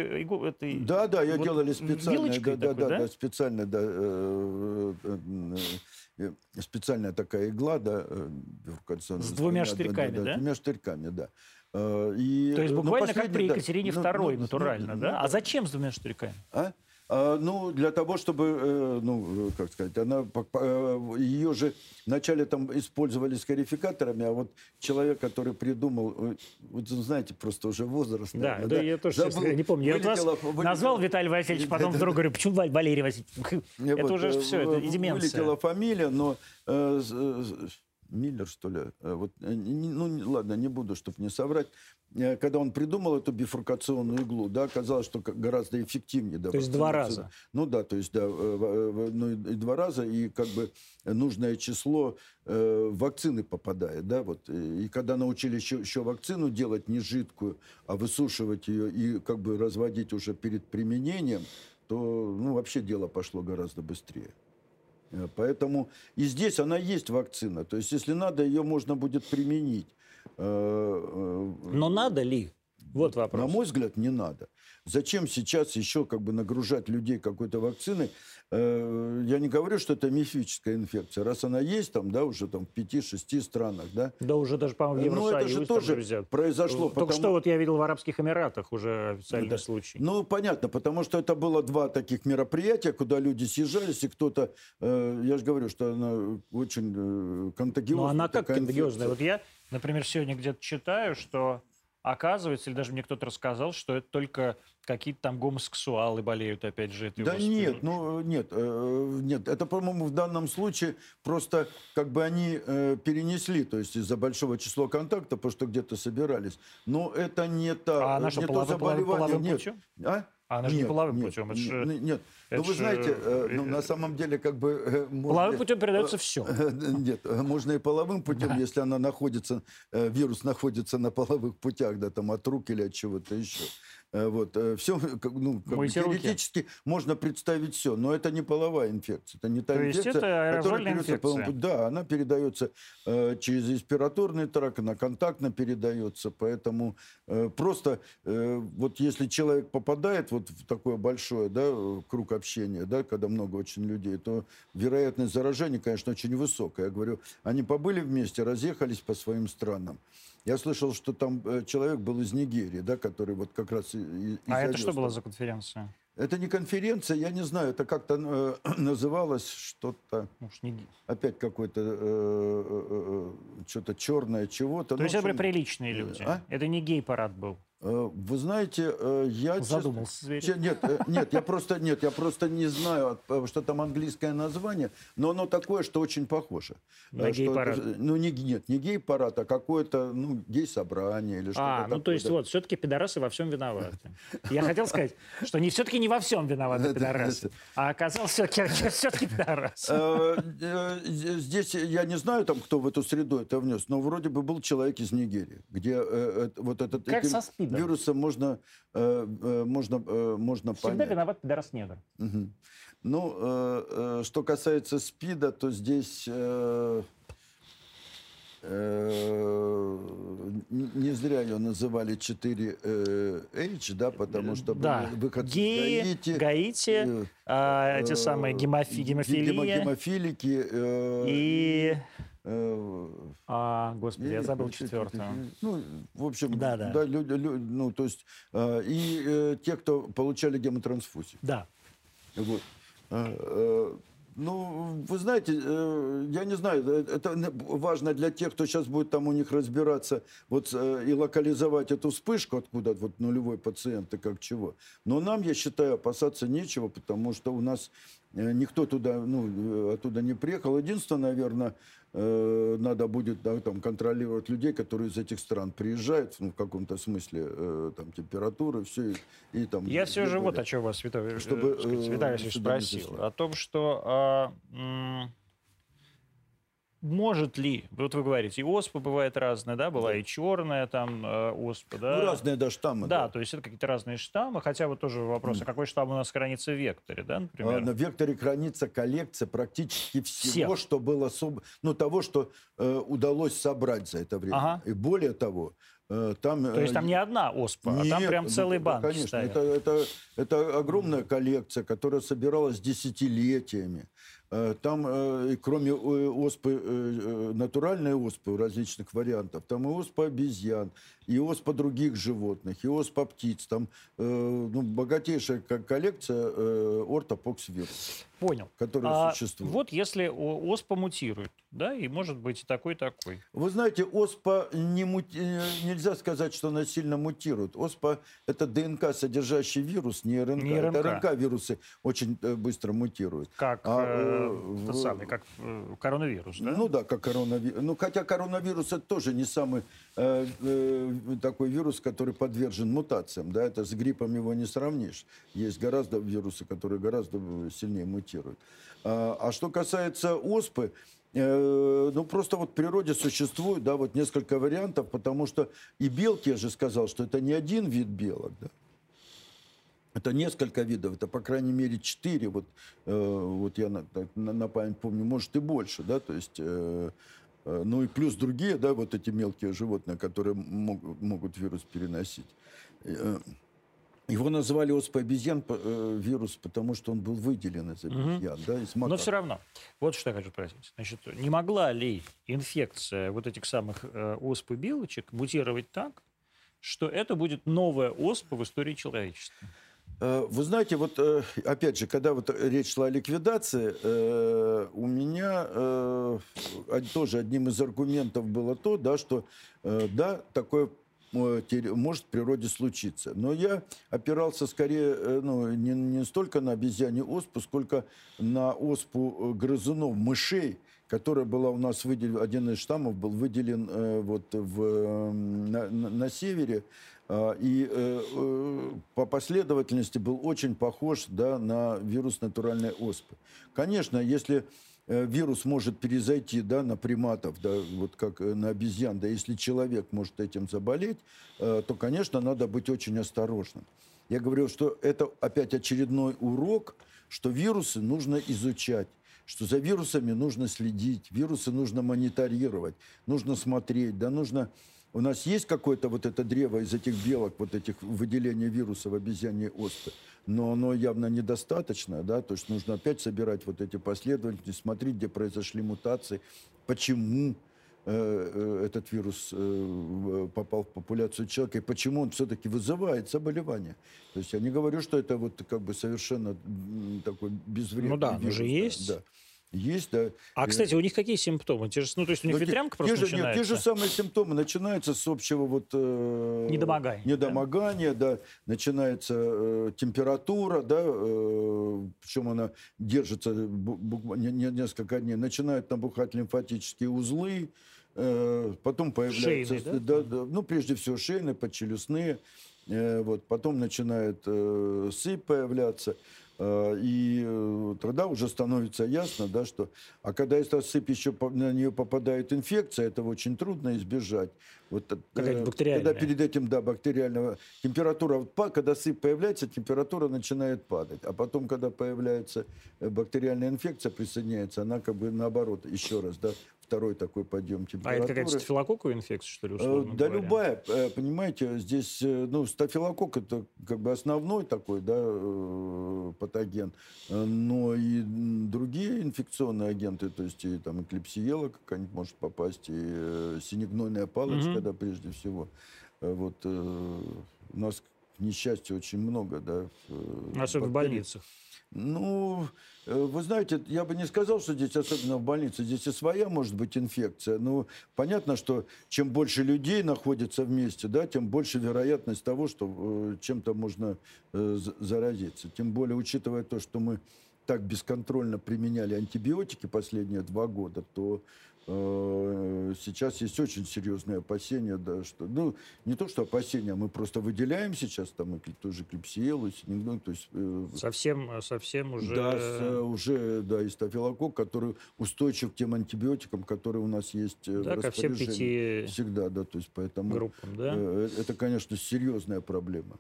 этой- Да, да, ее вот делали специально. Да, да, такой, да, да, специально, да. э, э, э, Специальная такая игла, да. С двумя Да, да, штырьками, да? С двумя штырьками, да. И, То есть ну, буквально как последний, при да, Екатерине ну, II, ну, натурально, ну, да? ну, А зачем с двумя штырьками? а? А, ну, для того, чтобы, э, ну, как сказать, она, э, ее же вначале там использовали с карификаторами, а вот человек, который придумал, э, вот знаете, просто уже возраст. Да, наверное, да, я тоже, забыл, не помню. Я вот вас вылетело- назвал Виталий Васильевич, потом вдруг говорю, почему Валерий Васильевич? Это вот, уже все, это и деменция. Вылетела фамилия, но Миллер, что ли? Э, Вот, э, ну, ладно, не буду, чтобы не соврать. Э, Когда он придумал эту бифуркационную иглу, да, оказалось, что гораздо эффективнее. Да, То есть два раза? Ну да, то есть да, ну, и и два раза, и как бы нужное число э, вакцины попадает, да, вот. И когда научили еще, еще вакцину делать не жидкую, а высушивать ее и как бы разводить уже перед применением, то, ну, вообще дело пошло гораздо быстрее. Э, Поэтому и здесь она есть вакцина. То есть, если надо, ее можно будет применить. Э, э, Но надо ли? Вот вопрос. на мой взгляд, не надо. Зачем сейчас еще как бы нагружать людей какой-то вакциной? Э, Я не говорю, что это мифическая инфекция. Раз она есть там, да, уже там в 5-6 странах, да. Да уже даже, по-моему, в Ну, это же тоже друзья. произошло. Только потому- что вот я видел в Арабских Эмиратах уже официальный Да. случай. Ну, понятно, потому что это было два таких мероприятия, куда люди съезжались, и кто-то, э, я же говорю, что она очень э, контагиозная. Но она как контагиозная? инфекция. Вот я, например, сегодня где-то читаю, что оказывается, или даже мне кто-то рассказал, что это только какие-то там гомосексуалы болеют, опять же, этой Да оспой. нет, ну нет, э, нет. Это, по-моему, в данном случае просто как бы они э, перенесли, то есть из-за большого числа контактов, потому что где-то собирались. Но это не та, А она что, не то заболевание. половым нет. путем? А? А она же не Нет, половым нет, путем, это не- ж, не- Нет. это ну вы ж, знаете, э, э, ну, на самом деле как бы... э, можно- Половым путем передается все. Нет, э, можно и половым путем, Да. если она находится, э, вирус находится на половых путях, да, там от рук или от чего-то еще. Э, Вот, все, ну, как бы Мойте руки. теоретически можно представить все, но это не половая инфекция, это не та То инфекция, это которая передается инфекция. Да, она передается э, через респираторный тракт, она контактно передается, поэтому э, просто э, вот если человек попадает вот в такое большое, да, э, круг общения, да, когда много очень людей, то вероятность заражения, конечно, очень высокая. Я говорю, они побыли вместе, разъехались по своим странам. Я слышал, что там э, человек был из Нигерии, да, который вот как раз и, А это что была за конференция? Это не конференция, я не знаю, это как-то э, называлось что-то, Уж не... опять какое-то э, э, э, что-то черное чего-то. То Ну, есть это были приличные люди. а? Это не гей-парад был. Э, Вы знаете, э, я... честно- Задумался зверь. Че- Нет, э, нет, я просто нет, я просто не знаю, что там английское название, но оно такое, что очень похоже. На что гей-парад. это- Ну не нет, не гей-парад, а какое-то ну гей-собрание или что-то А, ну такое, то есть вот, все-таки пидорасы во всем виноваты. Я хотел сказать, что не все-таки не во всем виноваты пидорасы, а оказалось все-таки все-таки пидорасы. Здесь я не знаю, там, кто в эту среду это внес, но вроде бы был человек из Нигерии, где вот этот Как со СПИДом. Вирусом можно, э, э, можно, э, можно Всегда понять. виноват пидорас-негр. Мгм. Ну, э, э, что касается СПИДа, то здесь э, э, не зря ее называли 4H, да, потому что Да, выход геи, Гаити, Гаити, э, а, эти э, самые гемофи- ге- гемофилия гемофилики э, и... э, А, господи, я забыл четвертую. Ну, в общем, Да, да. люди, лю- ну, то есть, э, и э, те, кто получали гемотрансфузию. Да. Вот. Э, э, Ну, вы знаете, э, я не знаю, э, это важно для тех, кто сейчас будет там у них разбираться вот, э, и локализовать эту вспышку, откуда вот нулевой пациент и как чего. Но нам, я считаю, опасаться нечего, потому что у нас никто туда, ну, оттуда не приехал. Единственное, наверное, э, надо будет да, там, контролировать людей, которые из этих стран приезжают, ну, в каком-то смысле, э, там, температура, все. И, и, там, Я все же вот о чем вас, Виталий, Чтобы, э, Виталий спросил. О том, что... Э, может ли, вот вы говорите, и оспа бывает разная, да, была да. и черная там э, оспа, да? Ну, разные да, штаммы. Да, да, то есть это какие-то разные штаммы, хотя вот тоже вопрос, mm. а какой штамм у нас хранится в векторе, да, например? А, на векторе хранится коллекция практически всего, Всех. что было, особо, ну, того, что э, удалось собрать за это время. Ага. И более того, э, там, То есть там э, не одна оспа, Нет, а там прям целый ну, банк Конечно, это, это, это огромная коллекция, которая собиралась десятилетиями. Э, там, э, кроме э, оспы, натуральной оспы различных вариантов, там и оспа обезьян, и оспа других животных, и оспа птиц. Там ну, богатейшая коллекция ортопокс-вирусов. Понял. Которые а существуют. Вот если оспа мутирует, да, и может быть и такой, такой. Вы знаете, оспа не мути... нельзя сказать, что она сильно мутирует. Оспа – это ДНК, содержащий вирус, не РНК. Не РНК. Это РНК-вирусы очень быстро мутируют. Как а, тот самый, как э, коронавирус, да? Ну да, как коронавирус. Ну, хотя коронавирус это тоже не самый э, э, такой вирус, который подвержен мутациям, да, это с гриппом его не сравнишь. Есть гораздо вирусы, которые гораздо сильнее мутируют. А, а что касается оспы, э, ну, просто вот в природе существует, да, вот несколько вариантов, потому что и белки, я же сказал, что это не один вид белок, да, это несколько видов, это по крайней мере четыре, вот, э, вот я на, на, на память помню, может и больше, да, то есть, э, э, ну и плюс другие, да, вот эти мелкие животные, которые мог, могут вирус переносить. Э, его называли оспа обезьян э, вирус, потому что он был выделен из обезьян, угу. да, из макак. Но все равно, вот что я хочу спросить. Значит, не могла ли инфекция вот этих самых э, оспы белочек мутировать так, что это будет новая оспа в истории человечества? Э, вы знаете, вот э, опять же, когда вот речь шла о ликвидации, э, у меня тоже одним из аргументов было то, да, что да, такое может в природе случиться. Но я опирался скорее ну, не, не столько на обезьяне оспу, сколько на оспу грызунов, мышей, которая была у нас выделена, один из штаммов был выделен вот в, на, на севере, а, и э, э, по последовательности был очень похож да, на вирус натуральной оспы. Конечно, если э, вирус может перезайти да, на приматов, да, вот как на обезьян, да, если человек может этим заболеть, то, конечно, надо быть очень осторожным. Я говорил, что это опять очередной урок, что вирусы нужно изучать что за вирусами нужно следить, вирусы нужно мониторировать, нужно смотреть, да, нужно у нас есть какое-то вот это древо из этих белок, вот этих выделений вирусов обезьяньей оспы, но оно явно недостаточно, да, то есть нужно опять собирать вот эти последовательности, смотреть, где произошли мутации, почему э, э, этот вирус э, попал в популяцию человека и почему он все-таки вызывает заболевание. То есть я не говорю, что это вот как бы совершенно такой безвредный Ну да, вирус, же есть. Да. Есть, да. А, кстати, у них какие симптомы? Те же, ну, то есть у них Но ветрянка просто те же, начинается? Нет, те же самые симптомы. Начинаются с общего вот... Э, недомогания. Недомогания, да. да. Начинается э, температура, да, э, причем она держится буквально несколько дней. Начинают набухать лимфатические узлы, э, потом появляются... Шейные, да? Да, да? Ну, прежде всего, шейные, подчелюстные. Э, вот, потом начинает э, сыпь появляться. Э, и э, тогда уже становится ясно, да, что... А когда эта сыпь еще на нее попадает инфекция, этого очень трудно избежать. Вот, э, когда перед этим, да, бактериального... Температура, когда сыпь появляется, температура начинает падать. А потом, когда появляется бактериальная инфекция, присоединяется, она как бы наоборот, еще раз, да, второй такой подъем температуры. А это какая-то стафилококковая инфекция, что ли, условно Да, говоря? любая. Э, понимаете, здесь, э, ну, стафилококк это как бы основной такой, да, э, патоген. Но и другие инфекционные агенты, то есть и там эклипсиела какая-нибудь может попасть, и синегнойная палочка, угу. да, прежде всего. Вот у нас несчастья очень много, да. бактерий. Особенно в больницах. Ну, э, вы знаете, я бы не сказал, что здесь, особенно в больнице, здесь и своя может быть инфекция. Ну, понятно, что чем больше людей находится вместе, да, тем больше вероятность того, что э, чем-то можно э, за- заразиться. Тем более, учитывая то, что мы так бесконтрольно применяли антибиотики последние два года, то э, сейчас есть очень серьезные опасения, да, что, ну, не то, что опасения, мы просто выделяем сейчас там и тоже клепсиелу, и синегдон, то есть э, Совсем, совсем уже... да, с, э, уже, да, и стафилококк, который устойчив к тем антибиотикам, которые у нас есть э, в да, ко всем пяти Всегда, да, то есть поэтому группам, да? э, это, конечно, серьезная проблема.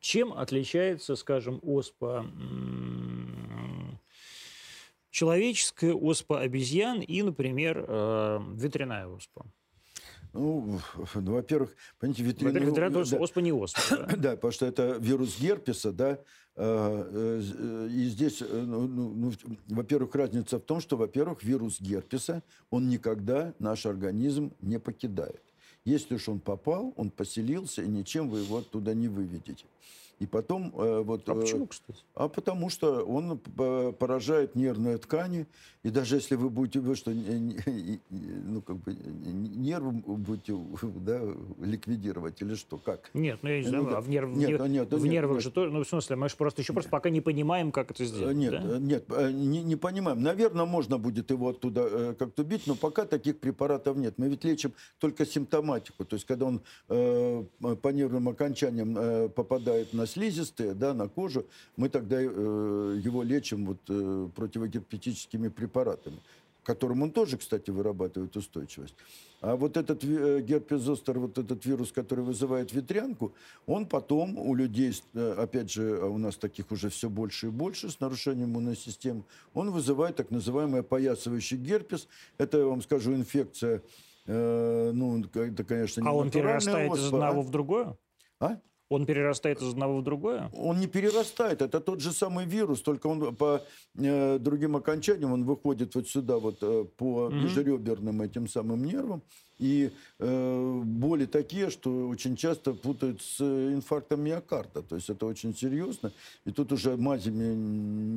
Чем отличается, скажем, оспа человеческая оспа обезьян и, например, э, ветряная оспа? Ну, ну, во-первых, понимаете, ветряные... Во-первых, ветряная да, оспа не оспа. да? Да, потому что это вирус герпеса, да, э, э, э, и здесь, э, ну, ну, ну, во-первых, разница в том, что, во-первых, вирус герпеса, он никогда наш организм не покидает. Если уж он попал, он поселился, и ничем вы его оттуда не выведете. И потом э, вот... А э, почему, кстати? А потому что он поражает нервные ткани, и даже если вы будете, вы что, ну, как бы, нервы будете да, ликвидировать или что, как? Нет, ну я не Ну знаю, да. а в, нерв- в Нет, ну нет, ну в нет, нервах нет. же тоже, ну в смысле, мы же просто еще просто пока не понимаем, как это сделать. Нет, да? э, нет, э, не, не понимаем. Наверное, можно будет его оттуда как-то убить, но пока таких препаратов нет. Мы ведь лечим только симптоматику. То есть, когда он э, по нервным окончаниям э, попадает на слизистые, да, на кожу, мы тогда э, его лечим вот, э, противогерпетическими препаратами, которым он тоже, кстати, вырабатывает устойчивость. А вот этот э, герпес зостер, вот этот вирус, который вызывает ветрянку, он потом у людей, э, опять же, а у нас таких уже все больше и больше с нарушением иммунной системы, он вызывает так называемый опоясывающий герпес. Это, я вам скажу, инфекция, э, ну, это, конечно, не А он перерастает из одного а? в другое? А? Он перерастает из одного в другое? Он не перерастает, это тот же самый вирус, только он по э, другим окончаниям, он выходит вот сюда, вот э, по Мгм. межреберным этим самым нервам. И э, боли такие, что очень часто путают с э, инфарктом миокарда. То есть это очень серьезно. И тут уже мазями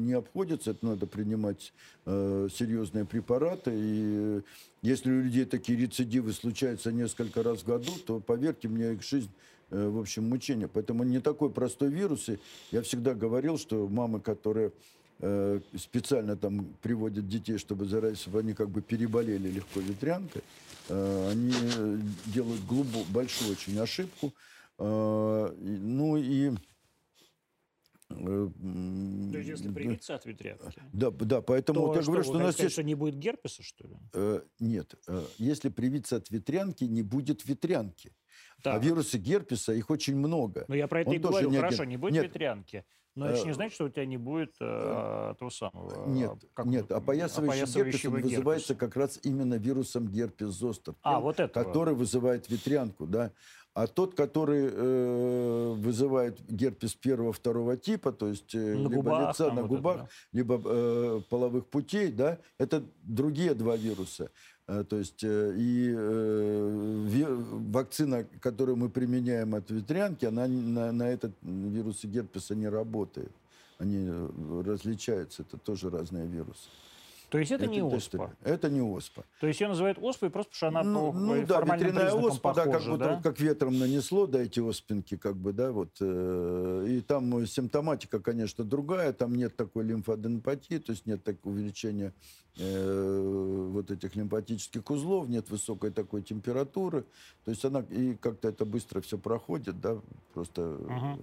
не обходится, это надо принимать э, серьезные препараты. И э, если у людей такие рецидивы случаются несколько раз в году, то, поверьте мне, их жизнь в общем, мучение. Поэтому не такой простой вирус. И я всегда говорил, что мамы, которые э, специально там приводят детей, чтобы заразить, чтобы они как бы переболели легко ветрянкой, э, они э, делают глубокую, большую очень ошибку. Э, ну и... э, То есть, если привиться от ветрянки, Да, да, поэтому то вот я что, говорю, что у нас сказать, есть... что не будет герпеса, что ли? Э, нет, э, если привиться от ветрянки, не будет ветрянки. А Так. вирусы герпеса, их очень много. Ну, я про это Он и говорю. не Хорошо, не будет Нет. ветрянки. Но это же не Э, значит, что у тебя не будет э, того самого... Нет, как нет, он, опоясывающий, герпес он вызывается как раз именно вирусом герпес зостер. А, тем, вот этого. Который вызывает ветрянку, да. А тот, который э, вызывает герпес первого, второго типа, то есть э, На либо губах лица, на вот это, губах, да. либо э, половых путей, да, это другие два вируса. Э, То есть э, и э, вакцина, которую мы применяем от ветрянки, она на, на этот вирус герпеса не работает. Они различаются, это тоже разные вирусы. То есть это не та оспа. Это не оспа. То есть ее называют оспой просто потому, что она ну, по ну по да, ветряная оспа, да, как, похожа, да? вот как ветром нанесло, да, эти оспинки, как бы, да, вот. э, и там э, симптоматика, конечно, другая, там нет такой лимфоденопатии, то есть нет такого увеличения э, вот этих лимфатических узлов, нет высокой такой температуры, то есть она, и как-то это быстро все проходит, да, просто... Мгм.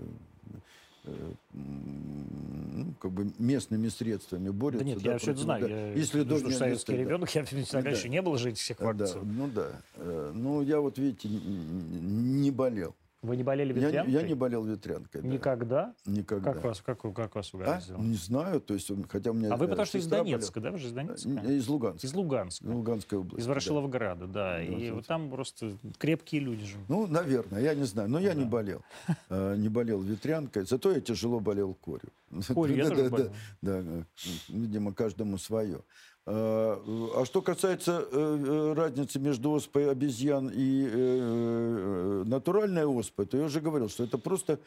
Э, ну, как бы местными средствами борются. Да нет, да, я все это знаю. да. Я, И ну, что советский да. ребенок, я тогда Да. еще не был жить всех Да, вакцин. ну да. Э, Ну, я вот, видите, не болел. Вы не болели Я, не- ветрянкой? я не болел ветрянкой. да. Никогда? Никогда. Как вас, как, как вас А? угораздило? Не знаю, то есть, он- хотя у меня А вы э, потому что из Донецка, да? Вы же из болела. Донецка? Э, Из Луганска. Из Луганска. Луганской области. Из да. Ворошиловграда, да. Да, И вот вот там просто крепкие люди живут. Ну, наверное, я не знаю. Но я не Да. болел. Э, Не болел ветрянкой. Зато я тяжело болел корью. Корью я тоже болел. Да, э, видимо, каждому свое. А а что касается э, э, разницы между оспой обезьян и э, э, натуральной оспой, то я уже говорил, что это просто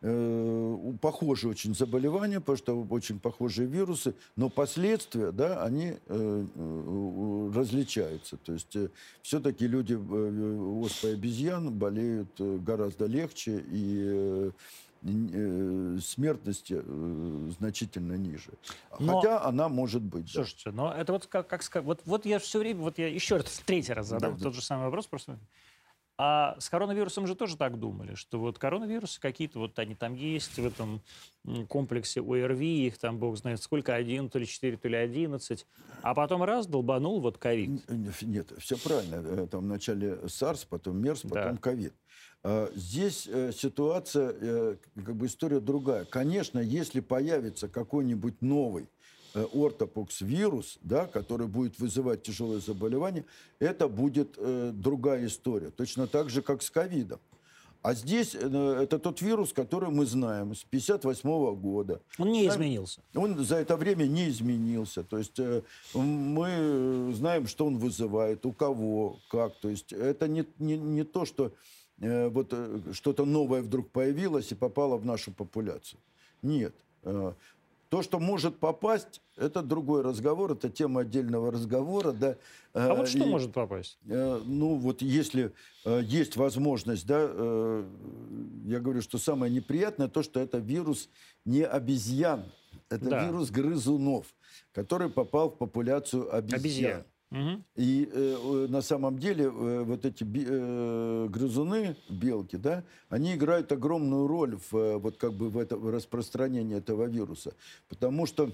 э, похожие очень заболевания, потому что очень похожие вирусы, но последствия, да, они э, э, различаются. То есть э, все-таки люди э, оспой обезьян болеют э, гораздо легче и э, э, смертность э, значительно ниже. Но- Хотя она может быть. да. Слушайте, но это вот как, как ска- вот, вот я все время, вот я еще раз, третий раз задам Да, да. тот же самый вопрос, просто. А с коронавирусом же тоже так думали, что вот коронавирусы какие-то, вот они там есть в этом комплексе ОРВИ, их там, бог знает сколько, один, то ли четыре, то ли одиннадцать, а потом раз долбанул вот ковид. Нет, все правильно. Э, Там вначале SARS, потом МЕРС, Да. потом ковид. А, Здесь э, ситуация, э, как бы история другая. Конечно, если появится какой-нибудь новый э, ортопокс-вирус, да, который будет вызывать тяжелое заболевание, это будет э, другая история. Точно так же, как с ковидом. А здесь э, это тот вирус, который мы знаем с 1958 года. Он не изменился. Он за это время не изменился. То есть э, мы знаем, что он вызывает, у кого, как. То есть это не, не, не то, что э, вот э, что-то новое вдруг появилось и попало в нашу популяцию. Нет. Э, То, что может попасть, это другой разговор, это тема отдельного разговора. Да. А Э, вот что и- может попасть? Э, Ну, вот если э, есть возможность, да, э, я говорю, что самое неприятное то, что это вирус не обезьян, это Да. вирус грызунов, который попал в популяцию обезьян. Обезьян. И э, на самом деле э, вот эти би- э, грызуны, белки, да, они играют огромную роль в, э, вот как бы в, это, в распространении этого вируса. Потому что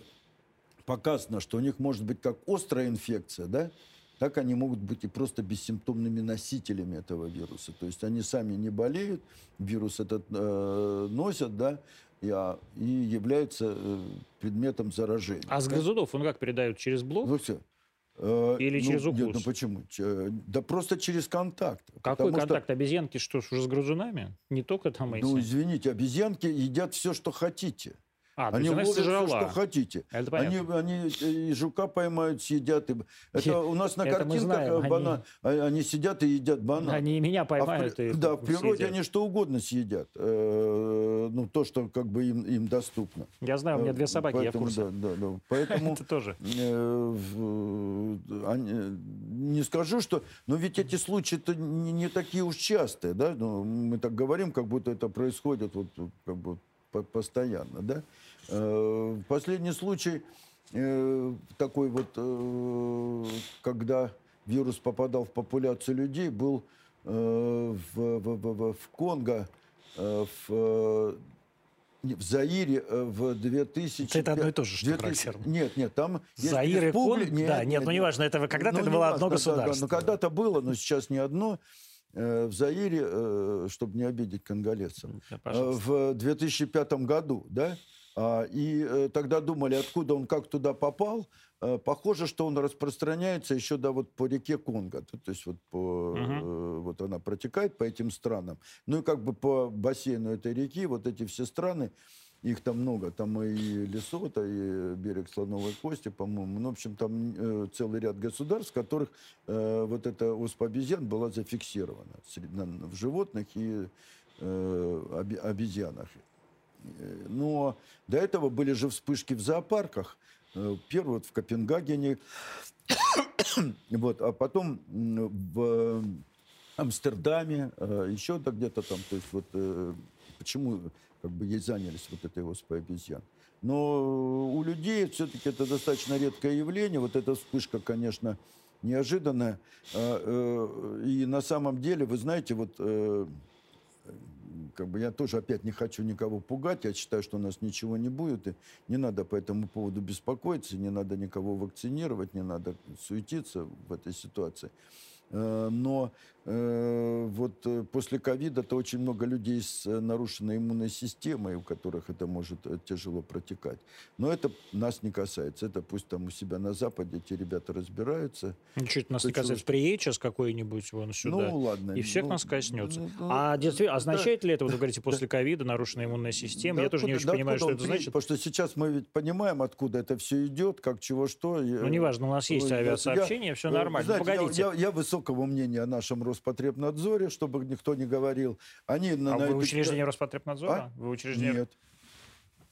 показано, что у них может быть как острая инфекция, да, так они могут быть и просто бессимптомными носителями этого вируса. То есть они сами не болеют, вирус этот э, носят, да, и, а, и являются э, предметом заражения. А с грызунов он как передают? Через блок? Ну все. Э, Или ну, через нет, укус? ну почему? Да просто через контакт. Какой Потому что, контакт? Обезьянки что, уже с грызунами? Не только там эти? ну, извините, обезьянки едят все, что хотите. А, Они ловят все, что хотите. Это Они, понятно. они и жука поймают, съедят. И... Это у нас на Это картинках знаем, э, они- бана- а- они сидят и едят банан. Они и меня А в поймают. и да, в природе едят. они что угодно съедят. Э, ну, то, что как бы им, им доступно. Я знаю, у меня две Э, собаки, я в поэтому, курсе. Да, да, да. Поэтому Это тоже. они- не скажу, что... Но ведь эти случаи-то не, не такие уж частые, да? Ну, мы так говорим, как будто это происходит вот, как бы по- постоянно, да? Э, Последний случай э, такой вот, э, когда вирус попадал в популяцию людей, был в, в- в- в- Конго, в, в Заире в 2000... Это одно и то же, что 2000 характерно. Нет, нет, там... Заир и республи- Конго? Да, нет, ну неважно, это когда-то это не было важно, одно да, да, да, государство. но когда-то было, но сейчас не одно. В Заире, чтобы не обидеть конголезцев, Да, э, пожалуйста. в 2005 году, да, и э, тогда думали, откуда он, как туда попал. Э, Похоже, что он распространяется еще да, вот по реке Конго. То, есть вот, по, э, вот она протекает по этим странам. Ну и как бы по бассейну этой реки вот эти все страны, их там много. Там и Лесото, и берег Слоновой Кости, по-моему. Ну, в общем, там целый ряд государств, в которых вот эта оспа обезьян была зафиксирована в животных и обезьянах. Э, Но до этого были же вспышки в зоопарках. Э, Первый вот в Копенгагене, вот, а потом в Амстердаме, э, еще да где-то там. То есть вот почему как бы ей занялись вот этой оспой обезьян. Но у людей все-таки это достаточно редкое явление. Вот эта вспышка, конечно, неожиданная. А, И на самом деле, вы знаете, вот как бы я тоже опять не хочу никого пугать. Я считаю, что у нас ничего не будет. И не надо по этому поводу беспокоиться, не надо никого вакцинировать, не надо суетиться в этой ситуации. Э, Но вот э, после ковида-то очень много людей с э, нарушенной иммунной системой, у которых это может э, тяжело протекать. Но это нас не касается. Это пусть там у себя на Западе эти ребята разбираются. Ничего это нас не то касается. Приедет сейчас какой-нибудь вон сюда. Ну, ладно. И всех ну, нас коснется. ну, ну, а действительно, да. означает ли это, вот вы говорите, после ковида нарушенная иммунная система? Да Я тоже не откуда- очень да понимаю, что откуда это приедет? значит. Потому что сейчас мы ведь понимаем, откуда это все идет, как, чего, что. Ну, неважно, у нас есть Ой, я- авиасообщение, все э, нормально. знаете, я- Погодите. Я, я высокого мнения о нашем Роспотребнадзоре, чтобы никто не говорил. Они на, А на вы эту- учреждение Роспотребнадзора? А? Вы учреждение... Нет.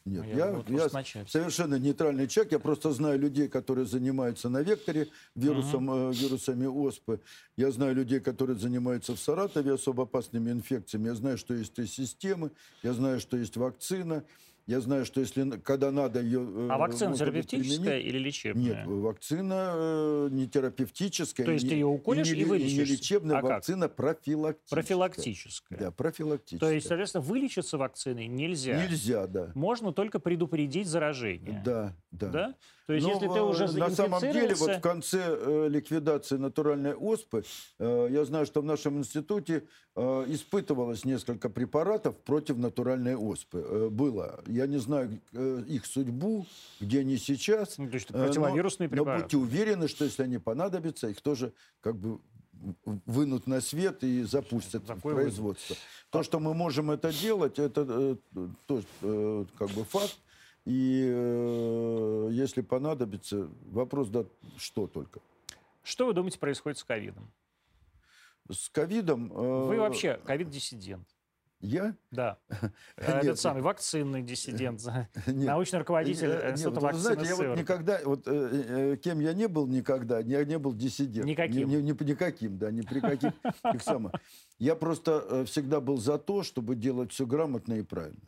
Нет, Ну, я, я я совершенно нейтральный человек. Я просто знаю людей, которые занимаются на векторе вирусом, э, вирусами оспы. Я знаю людей, которые занимаются в Саратове особо опасными инфекциями. Я знаю, что есть системы. Я знаю, что есть вакцина. Я знаю, что если когда надо ее... э, А вакцина терапевтическая или лечебная? Нет, вакцина э, не терапевтическая. То есть не- ты ее уколешь не, и ле- не вылечишься? лечебная, А как? вакцина профилактическая. Профилактическая. Да, профилактическая. То есть, соответственно, вылечиться вакциной нельзя. Нельзя, да. Можно только предупредить заражение. Да, да. Да? То есть, Ну, если ты э, уже На самом деле, вот в конце э, ликвидации натуральной оспы, э, я знаю, что в нашем институте э, испытывалось несколько препаратов против натуральной оспы. Э, было. Я не знаю э, их судьбу, где они сейчас. Ну, то есть э, но- противовирусные но, препараты. будьте уверены, что если они понадобятся, их тоже как бы вынут на свет и запустят Такое производство. То, что мы можем это делать, это э, тоже э, как бы факт. И э, если понадобится, вопрос, да, что только. Что вы думаете происходит с ковидом? С ковидом... э, Вы вообще ковид-диссидент. Я? Да. Нет. Этот самый вакцинный диссидент, Нет. научный руководитель Э, не, Института вот вы вакцины знаете, я вот никогда, вот э, э, кем я не был никогда, я не был диссидентом. Никаким. Ни, ни- ни- никаким, да, ни при каких. Я просто э, всегда был за то, чтобы делать все грамотно и правильно.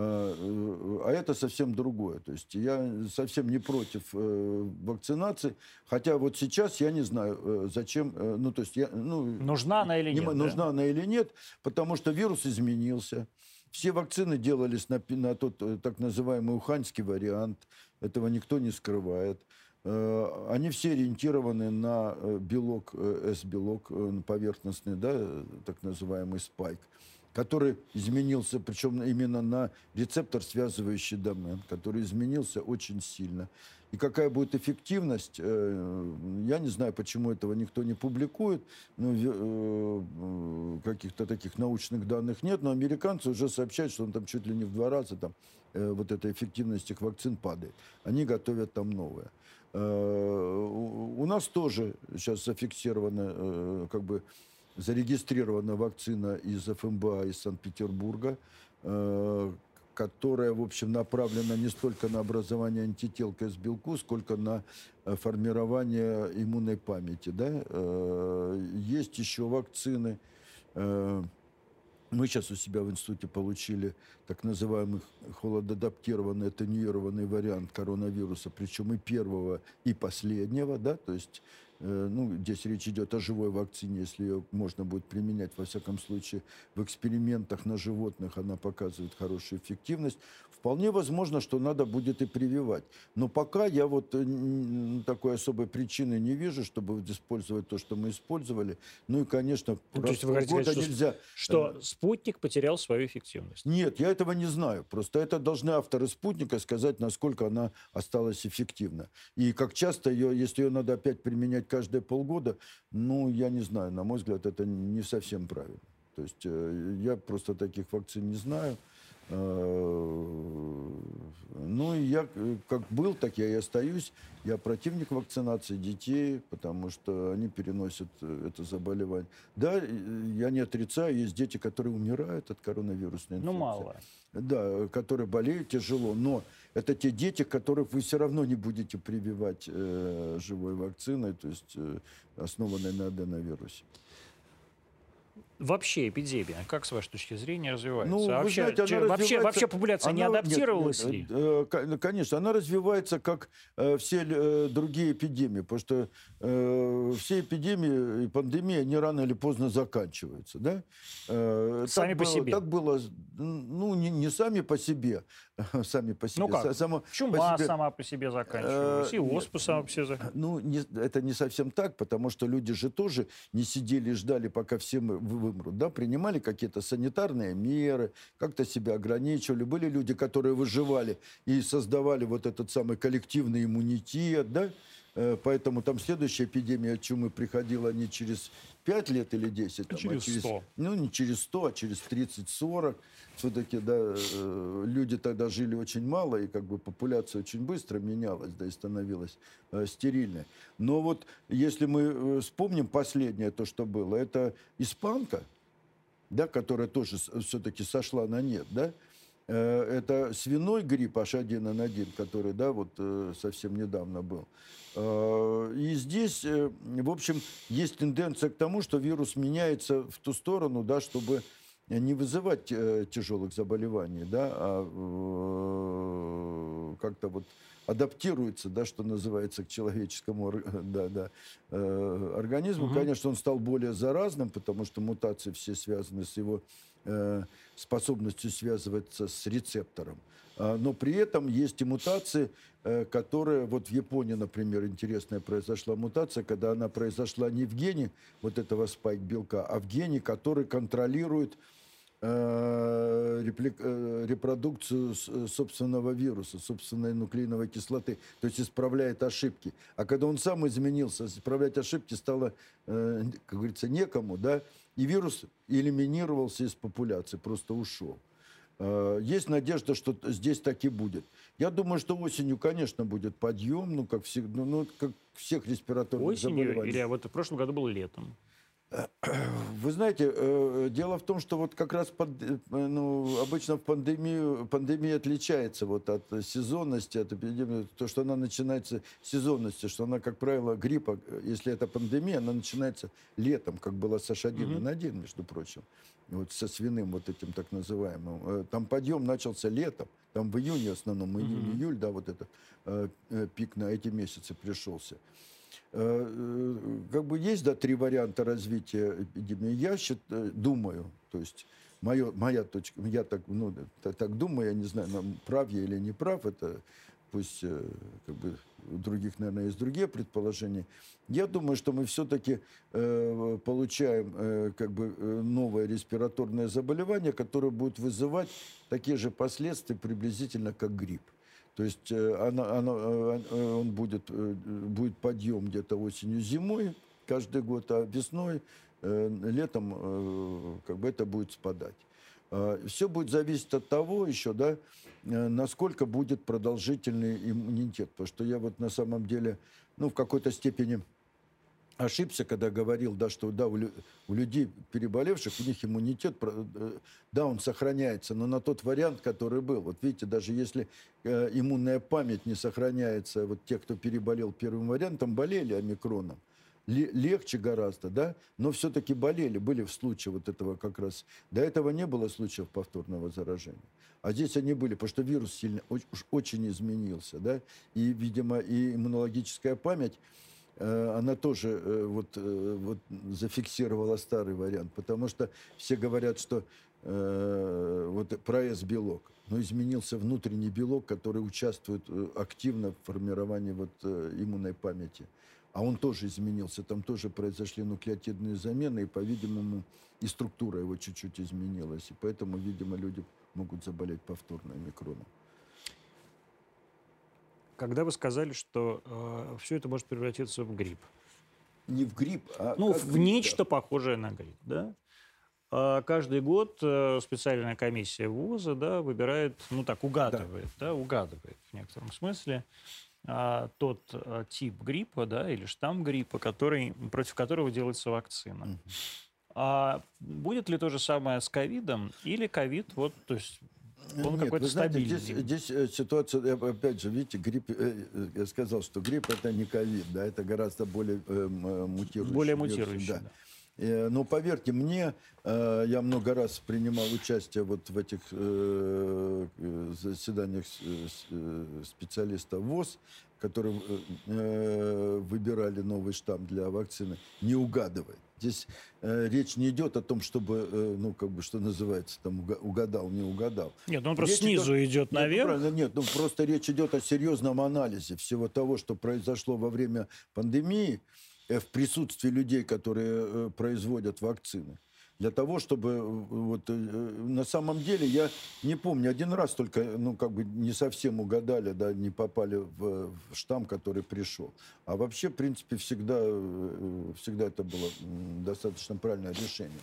А э, а это совсем другое. То есть я совсем не против э, вакцинации, хотя вот сейчас я не знаю, э, зачем, ну то есть я, ну, Нужна она или не нет? мо- да? нужна она или нет, потому что вирус изменился. Все вакцины делались на, на тот так называемый уханьский вариант. Этого никто не скрывает. Они все ориентированы на белок, S-белок поверхностный, да, так называемый спайк, который изменился, причем именно на рецептор, связывающий домен, который изменился очень сильно. И какая будет эффективность, э, я не знаю, почему этого никто не публикует, ве- э, э, каких-то таких научных данных нет, но американцы уже сообщают, что он там чуть ли не в два раза там, вот эта эффективность их вакцин падает. Они готовят там новое. У нас тоже сейчас зафиксировано, как бы зарегистрирована вакцина из ФМБА из Санкт-Петербурга, э, которая, в общем, направлена не столько на образование антител к S-белку, сколько на э, формирование иммунной памяти. Да? Э, Есть еще вакцины. Мы сейчас у себя в институте получили так называемый холодоадаптированный, атенюированный вариант коронавируса, причем и первого, и последнего, да, то есть ну, здесь речь идет о живой вакцине, если ее можно будет применять, во всяком случае, в экспериментах на животных она показывает хорошую эффективность. Вполне возможно, что надо будет и прививать. Но пока я вот э, такой особой причины не вижу, чтобы использовать то, что мы использовали. Ну и, конечно, Ну, то раз есть в вы полгода сказать, что- нельзя... Что спутник потерял свою эффективность. Нет, я этого не знаю. Просто это должны авторы спутника сказать, насколько она осталась эффективна. И как часто ее, если ее надо опять применять каждые полгода, ну, я не знаю, на мой взгляд, это не совсем правильно. То есть э, я просто таких вакцин не знаю. Э, Ну, и я э, как был, так я и остаюсь. Я противник вакцинации детей, потому что они переносят э, это заболевание. Да, я не отрицаю, есть дети, которые умирают от коронавирусной Ну, инфекции. мало. Да, которые болеют тяжело, но это те дети, которых вы все равно не будете прививать э, живой вакциной, то есть э, основанной на аденовирусе. Вообще эпидемия, как с вашей точки зрения развивается? Ну, А вообще, знаете, че- вообще, вообще популяция не Она- нет, адаптировалась нет, ли? э, ну, конечно, она развивается, как э, все э, другие эпидемии, потому что э, все эпидемии и пандемии, они рано или поздно заканчиваются. Да? Э, Сами по было- себе. Так было, ну, не, не сами по себе, сами по себе. Ну как? Са- само по Чума себе. сама по себе заканчивалась, Э, и нет. оспа сама по себе заканчивалась. Ну, не- это не совсем так, потому что люди же тоже не сидели и ждали, пока все мы вымрут. Да? Принимали какие-то санитарные меры, как-то себя ограничивали. Были люди, которые выживали и создавали вот этот самый коллективный иммунитет. Да? Э, поэтому там следующая эпидемия чумы приходила не через 5 лет или 10, там, через а через 100. ну, не через 100, а через 30-40. Все-таки, да, э, люди тогда жили очень мало, и как бы популяция очень быстро менялась, да, и становилась э, стерильной. Но вот если мы э, вспомним последнее то, что было, это испанка, да, которая тоже все-таки сошла на нет, да, это свиной грипп H1N1, который, да, вот э, совсем недавно был. Э, И здесь, э, в общем, есть тенденция к тому, что вирус меняется в ту сторону, да, чтобы не вызывать э, тяжелых заболеваний, да, а э, как-то вот адаптируется, да, что называется, к человеческому да, да, э, организму. Мгм. Конечно, он стал более заразным, потому что мутации все связаны с его э, способностью связываться с рецептором. А, Но при этом есть и мутации, э, которые, вот в Японии, например, интересная произошла мутация, когда она произошла не в гене вот этого спайк-белка, а в гене, который контролирует э, э, репродукцию э, собственного вируса, собственной нуклеиновой кислоты, то есть исправляет ошибки. А когда он сам изменился, исправлять ошибки стало, э, как говорится, некому, да, и вирус элиминировался из популяции, просто ушел. Э, Есть надежда, что здесь так и будет. Я думаю, что осенью, конечно, будет подъем, ну, как, всег- ну, ну, как всех респираторных Осенью заболеваний. или вот в прошлом году был летом? Вы знаете, э, дело в том, что вот как раз под, э, ну, обычно в пандемию, пандемия отличается вот от сезонности, от эпидемии, то, что она начинается с сезонности, что она, как правило, гриппа, э, если это пандемия, она начинается летом, как было с H1N1, между прочим, вот со свиным вот этим так называемым. Там подъем начался летом, там в июне в основном, июнь-июль, да, вот этот э, пик на эти месяцы пришелся. Э, э, Как бы есть, да, три варианта развития эпидемии. Я счит- э, думаю, то есть моё, моя точка, я так, ну, та- так думаю, я не знаю, прав я или не прав, это пусть э, как бы у других, наверное, есть другие предположения. Я думаю, что мы все-таки получаем э, как бы э, новое респираторное заболевание, которое будет вызывать такие же последствия приблизительно как грипп. То есть э, она, она, э, э, он будет, будет подъем где-то осенью-зимой каждый год, а весной, летом как бы это будет спадать. Все будет зависеть от того еще, да, насколько будет продолжительный иммунитет. Потому что я вот на самом деле, ну, в какой-то степени ошибся, когда говорил, да, что да, у, лю- у людей, переболевших, у них иммунитет, э, да, он сохраняется, но на тот вариант, который был. Вот видите, даже если э, иммунная память не сохраняется, вот те, кто переболел первым вариантом, болели омикроном, ле- легче гораздо, да, но все-таки болели, были в случае вот этого как раз. До этого не было случаев повторного заражения. А здесь они были, потому что вирус сильно, очень изменился, да, и, видимо, и иммунологическая память, она тоже э, вот, э, вот зафиксировала старый вариант, потому что все говорят, что э, вот про С-белок, но изменился внутренний белок, который участвует э, активно в формировании вот э, иммунной памяти. А он тоже изменился, там тоже произошли нуклеотидные замены, и, по-видимому, и структура его чуть-чуть изменилась. И поэтому, видимо, люди могут заболеть повторно микроном. Когда вы сказали, что все это может превратиться в грипп? Не в грипп, а Ну, в грипп, нечто похожее на грипп, да? А Каждый год э, специальная комиссия ВУЗа да, выбирает, ну так, угадывает, да, угадывает в некотором смысле а, тот а, тип гриппа, да, или штамм гриппа, который, против которого делается вакцина. Мгм. А будет ли то же самое с ковидом, или ковид, вот, то есть, он Нет, какой-то вы знаете, стабильный? здесь, здесь э, ситуация, опять же, видите, грипп, э, э, я сказал, что грипп это не ковид, да, это гораздо более э, э, мутирующий. Более вирус, мутирующий, да. да. Э, Но поверьте мне, э, я много раз принимал участие вот в этих э, э, заседаниях э, специалистов ВОЗ, которые э, э, выбирали новый штамм для вакцины, не угадывая. Здесь э, речь не идет о том, чтобы, э, ну, как бы, что называется, там, уга- угадал, не угадал. Нет, ну он просто Речь снизу идет Нет, ну, наверх. правильно, нет, ну просто речь идет о серьезном анализе всего того, что произошло во время пандемии э, в присутствии людей, которые э, производят вакцины. Для того, чтобы э, вот э, на самом деле я не помню один раз только, ну как бы не совсем угадали, да, не попали в, в штамм, который пришел. А вообще, в принципе, всегда, э, всегда это было достаточно правильное решение.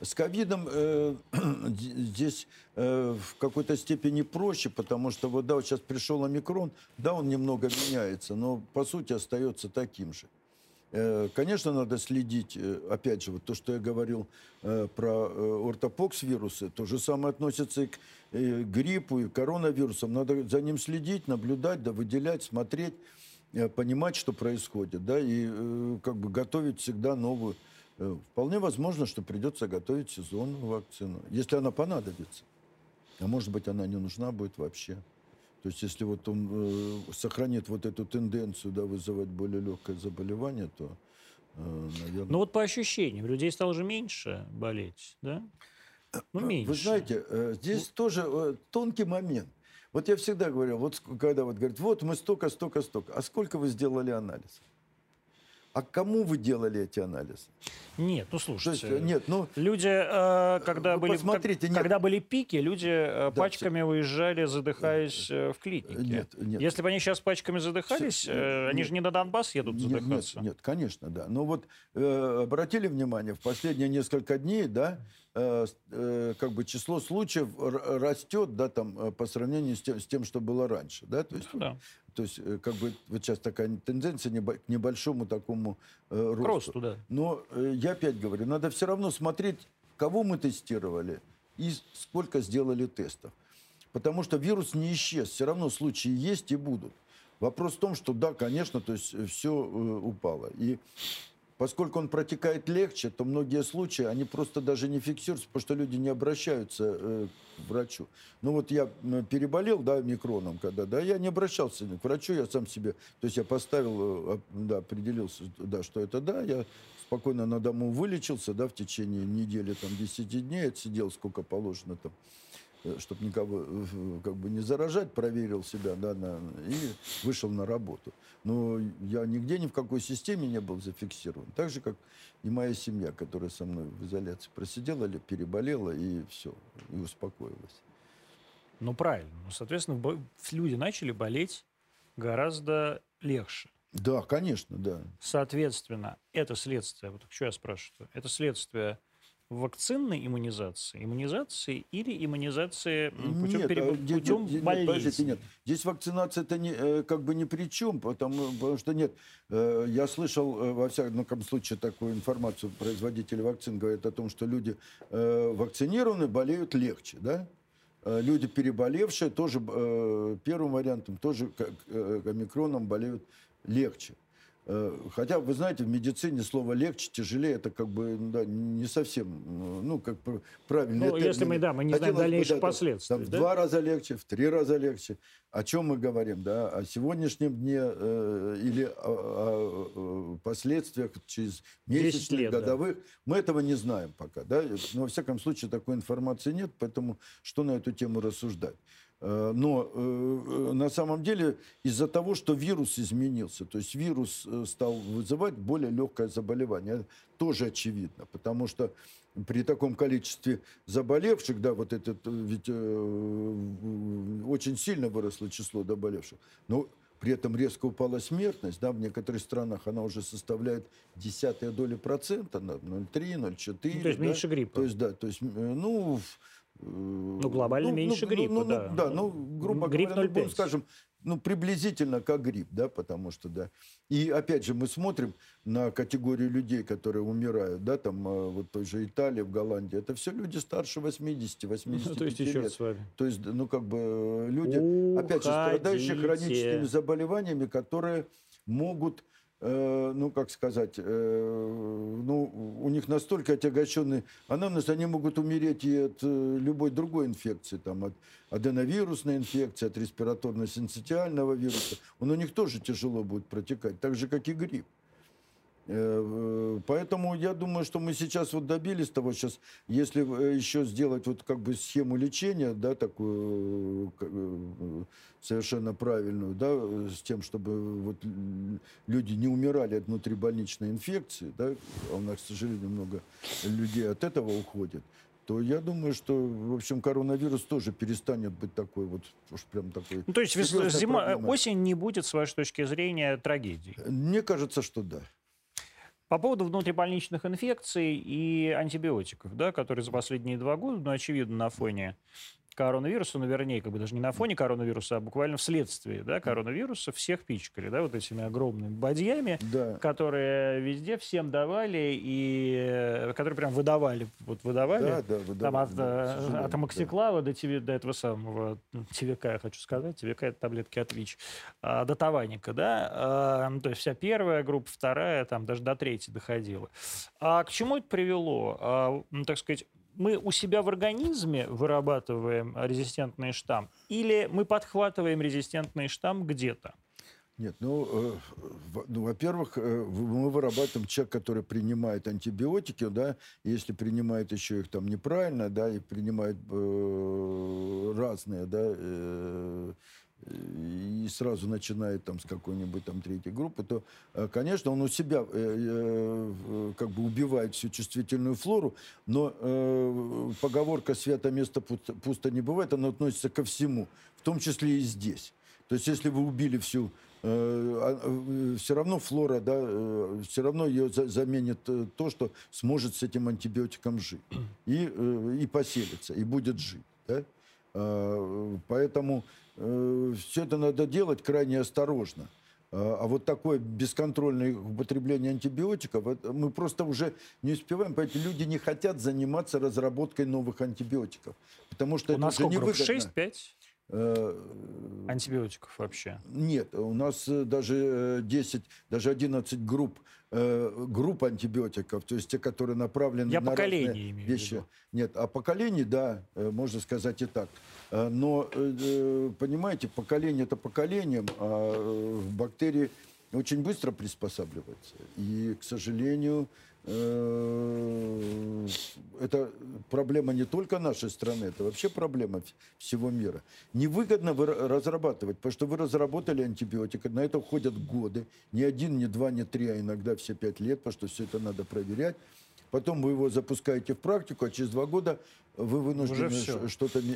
С ковидом э, здесь э, в какой-то степени проще, потому что вот да, вот сейчас пришел омикрон, да, он немного меняется, но по сути остается таким же. Э, конечно, надо следить, э, опять же, вот то, что я говорил э, про ортопокс вирусы, то же самое относится и к гриппу, и к коронавирусам. Надо за ним следить, наблюдать, да, выделять, смотреть, понимать, что происходит, да, и как бы готовить всегда новую. Вполне возможно, что придется готовить сезонную вакцину, если она понадобится. А может быть, она не нужна будет вообще. То есть если вот он э, сохранит вот эту тенденцию да, вызывать более легкое заболевание, то, э, наверное... Ну вот по ощущениям, людей стало же меньше болеть, да? Ну, меньше. Вы знаете, э, здесь ну... тоже э, тонкий момент. Вот я всегда говорю, вот когда вот говорят, вот мы столько, столько, столько, а сколько вы сделали анализ? А кому вы делали эти анализы? Нет, ну слушайте, есть, нет, ну люди, э, когда были, посмотрите, нет. когда были пики, люди э, да, пачками все. выезжали, задыхаясь э, в клинике. Нет, нет. Если бы они сейчас пачками задыхались, все, э, они нет, же не на Донбасс едут задыхаться. Нет, нет, конечно, да. Но вот э, обратили внимание, в последние несколько дней, да, э, э, как бы число случаев растет, да, там э, по сравнению с тем, с тем, что было раньше, да, то есть, да, да. то есть э, как бы вот сейчас такая тенденция к небольшому такому э, росту. росту да. Но э, я опять говорю, надо все равно смотреть, кого мы тестировали и сколько сделали тестов. Потому что вирус не исчез, все равно случаи есть и будут. Вопрос в том, что да, конечно, то есть все э, упало. И Поскольку он протекает легче, то многие случаи, они просто даже не фиксируются, потому что люди не обращаются э, к врачу. Ну вот я переболел, да, микроном, когда, да, я не обращался к врачу, я сам себе, то есть я поставил, э, да, определился, да, что это да, я спокойно на дому вылечился, да, в течение недели, там, 10 дней, отсидел сколько положено там чтобы никого э, как бы не заражать, проверил себя, да, на, и вышел на работу. Но я нигде ни в какой системе не был зафиксирован. Так же, как и моя семья, которая со мной в изоляции просидела или переболела, и все, и успокоилась. Ну, правильно. Ну, соответственно, люди начали болеть гораздо легче. Да, конечно, да. Соответственно, это следствие, вот что я спрашиваю, это следствие вакцинной иммунизации, иммунизации или иммунизации путем, нет, переб... А путем нет, болезни? Подождите, нет. Здесь вакцинация это не, э, как бы ни при чем, потому, потому что нет. Э, я слышал, э, во всяком случае, такую информацию, производители вакцин говорят о том, что люди вакцинированы болеют легче, да? Люди, переболевшие, тоже первым вариантом, тоже как омикроном болеют легче. Э, хотя, вы знаете, в медицине слово легче, тяжелее, это как бы да, не совсем, ну, как правильно. Ну, если мы, да, мы не знаем дальнейших последствий. Там, да? В два раза легче, в три раза легче. О чем мы говорим, да? О сегодняшнем дне э, или о, о, о последствиях через месячных, лет, годовых. Да. Мы этого не знаем пока, да? Но, во всяком случае, такой информации нет, поэтому что на эту тему рассуждать? Э, но э, на самом деле из-за того, что вирус изменился, то есть вирус э, стал вызывать более легкое заболевание, тоже очевидно, потому что при таком количестве заболевших, да, вот этот, ведь э, очень сильно выросло число заболевших, но при этом резко упала смертность, да, в некоторых странах она уже составляет десятые доли процента, 0,3, 0,4. Ну, то есть да? меньше гриппа. То есть, да, то есть, ну, ну, глобально ну, меньше ну, гриппа, ну, да. Ну, да, ну, грубо Грипп говоря, ну, скажем, ну, приблизительно как грипп, да, потому что, да. И, опять же, мы смотрим на категорию людей, которые умирают, да, там, а, вот той же Италии, в Голландии. Это все люди старше 80, 80 ну, то есть еще лет. с вами. То есть, ну, как бы, люди, Уходите. опять же, страдающие хроническими заболеваниями, которые могут Э, ну, как сказать, э, ну, у них настолько отягощенный анамнез, они могут умереть и от э, любой другой инфекции, там, от аденовирусной инфекции, от респираторно-синцитиального вируса. Он у них тоже тяжело будет протекать, так же, как и грипп. Э, Поэтому я думаю, что мы сейчас вот добились того, сейчас, если э, еще сделать вот как бы схему лечения, да, такую э, э, совершенно правильную, да, э, с тем, чтобы вот люди не умирали от внутрибольничной инфекции, да, а у нас, к сожалению, много людей от этого уходит, то я думаю, что, в общем, коронавирус тоже перестанет быть такой вот, уж прям такой... Ну, то есть зима, э, осень не будет, с вашей точки зрения, трагедией. Мне кажется, что да. По поводу внутрибольничных инфекций и антибиотиков, да, которые за последние два года, ну, очевидно, на фоне коронавируса, ну, вернее, как бы даже не на фоне коронавируса, а буквально вследствие да, коронавируса всех пичкали, да, вот этими огромными бадьями, Да. которые везде всем давали и э, которые прям выдавали, вот выдавали. Да, да, вы Там да, от, да, э, от амоксиклава до, тебе, до этого самого ну, ТВК, я хочу сказать. ТВК – это таблетки от ВИЧ. а, до Таваника, да? А, ну, то есть вся первая группа, вторая, там даже до третьей доходила. А к чему это привело? А, ну, так сказать, мы у себя в организме вырабатываем резистентный штамм или мы подхватываем резистентный штамм где-то? Нет, ну, э, ну, во-первых, э, мы вырабатываем человек, который принимает антибиотики, да, если принимает еще их там неправильно, да, и принимает э, разные, да, э, и сразу начинает там с какой-нибудь там третьей группы, то, э, конечно, он у себя э, э, как бы убивает всю чувствительную флору, но поговорка «свято место пусто, не бывает», она относится ко всему, в том числе и здесь. То есть, если вы убили всю, все равно флора, да, все равно ее за- заменит то, что сможет с этим антибиотиком жить. И, и поселится, и будет жить. Да? А, Поэтому все это надо делать крайне осторожно. А а вот такое бесконтрольное употребление антибиотиков, это мы просто уже не успеваем. Поэтому люди не хотят заниматься разработкой новых антибиотиков. Потому что У это нас уже невыгодно. 6-5 Э, антибиотиков вообще? Нет, у нас э, даже э, 10, даже 11 групп, э, групп антибиотиков, то есть те, которые направлены Я на поколение разные имею в вещи. виду. Нет, а поколений, да, э, можно сказать и так. Э, Но, э, э, понимаете, поколение это поколением, а э, бактерии очень быстро приспосабливаются. И, к сожалению, э, это проблема не только нашей страны, это вообще проблема вс- всего мира. Невыгодно вы ра- разрабатывать, потому что вы разработали антибиотик, на это уходят годы, не один, не два, не три, а иногда все пять лет, потому что все это надо проверять. Потом вы его запускаете в практику, а через два года вы вынуждены что-то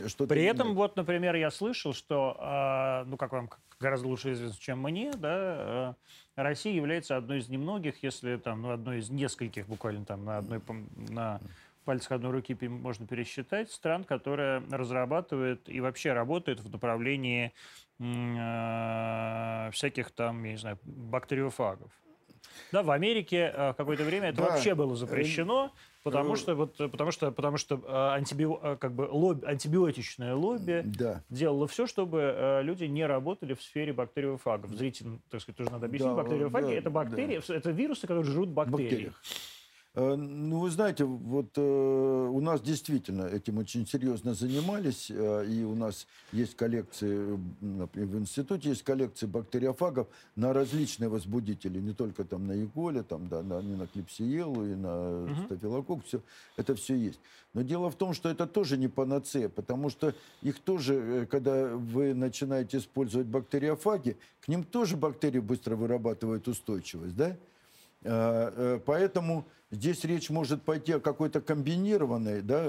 что-то При этом, менять. вот, например, я слышал, что, а, ну, как вам гораздо лучше известно, чем мне, да, а, Россия является одной из немногих, если там, ну, одной из нескольких, буквально там на одной, на пальцах одной руки можно пересчитать, стран, которая разрабатывает и вообще работает в направлении а, всяких там, я не знаю, бактериофагов. Да, в Америке а, какое-то время это Да. вообще было запрещено, потому э, что вот э, потому что потому что а, антибио- а, как бы лобби, антибиотичное лобби Да. делало все, чтобы э, люди не работали в сфере бактериофагов. Зрителям, так сказать, тоже надо объяснить. Да, бактериофаги да, это бактерии, это вирусы, которые жрут бактерии. бактериях. Э, Ну, вы знаете, вот э, у нас действительно этим очень серьезно занимались, э, и у нас есть коллекции, например, в институте есть коллекции бактериофагов на различные возбудители, не только там на Еголе, там, да, на, и на клипсиелу, и на Мгм. стафилококк, все, это все есть. Но дело в том, что это тоже не панацея, потому что их тоже, э, когда вы начинаете использовать бактериофаги, к ним тоже бактерии быстро вырабатывают устойчивость, да? А, э, Поэтому здесь речь может пойти о какой-то комбинированной да, э,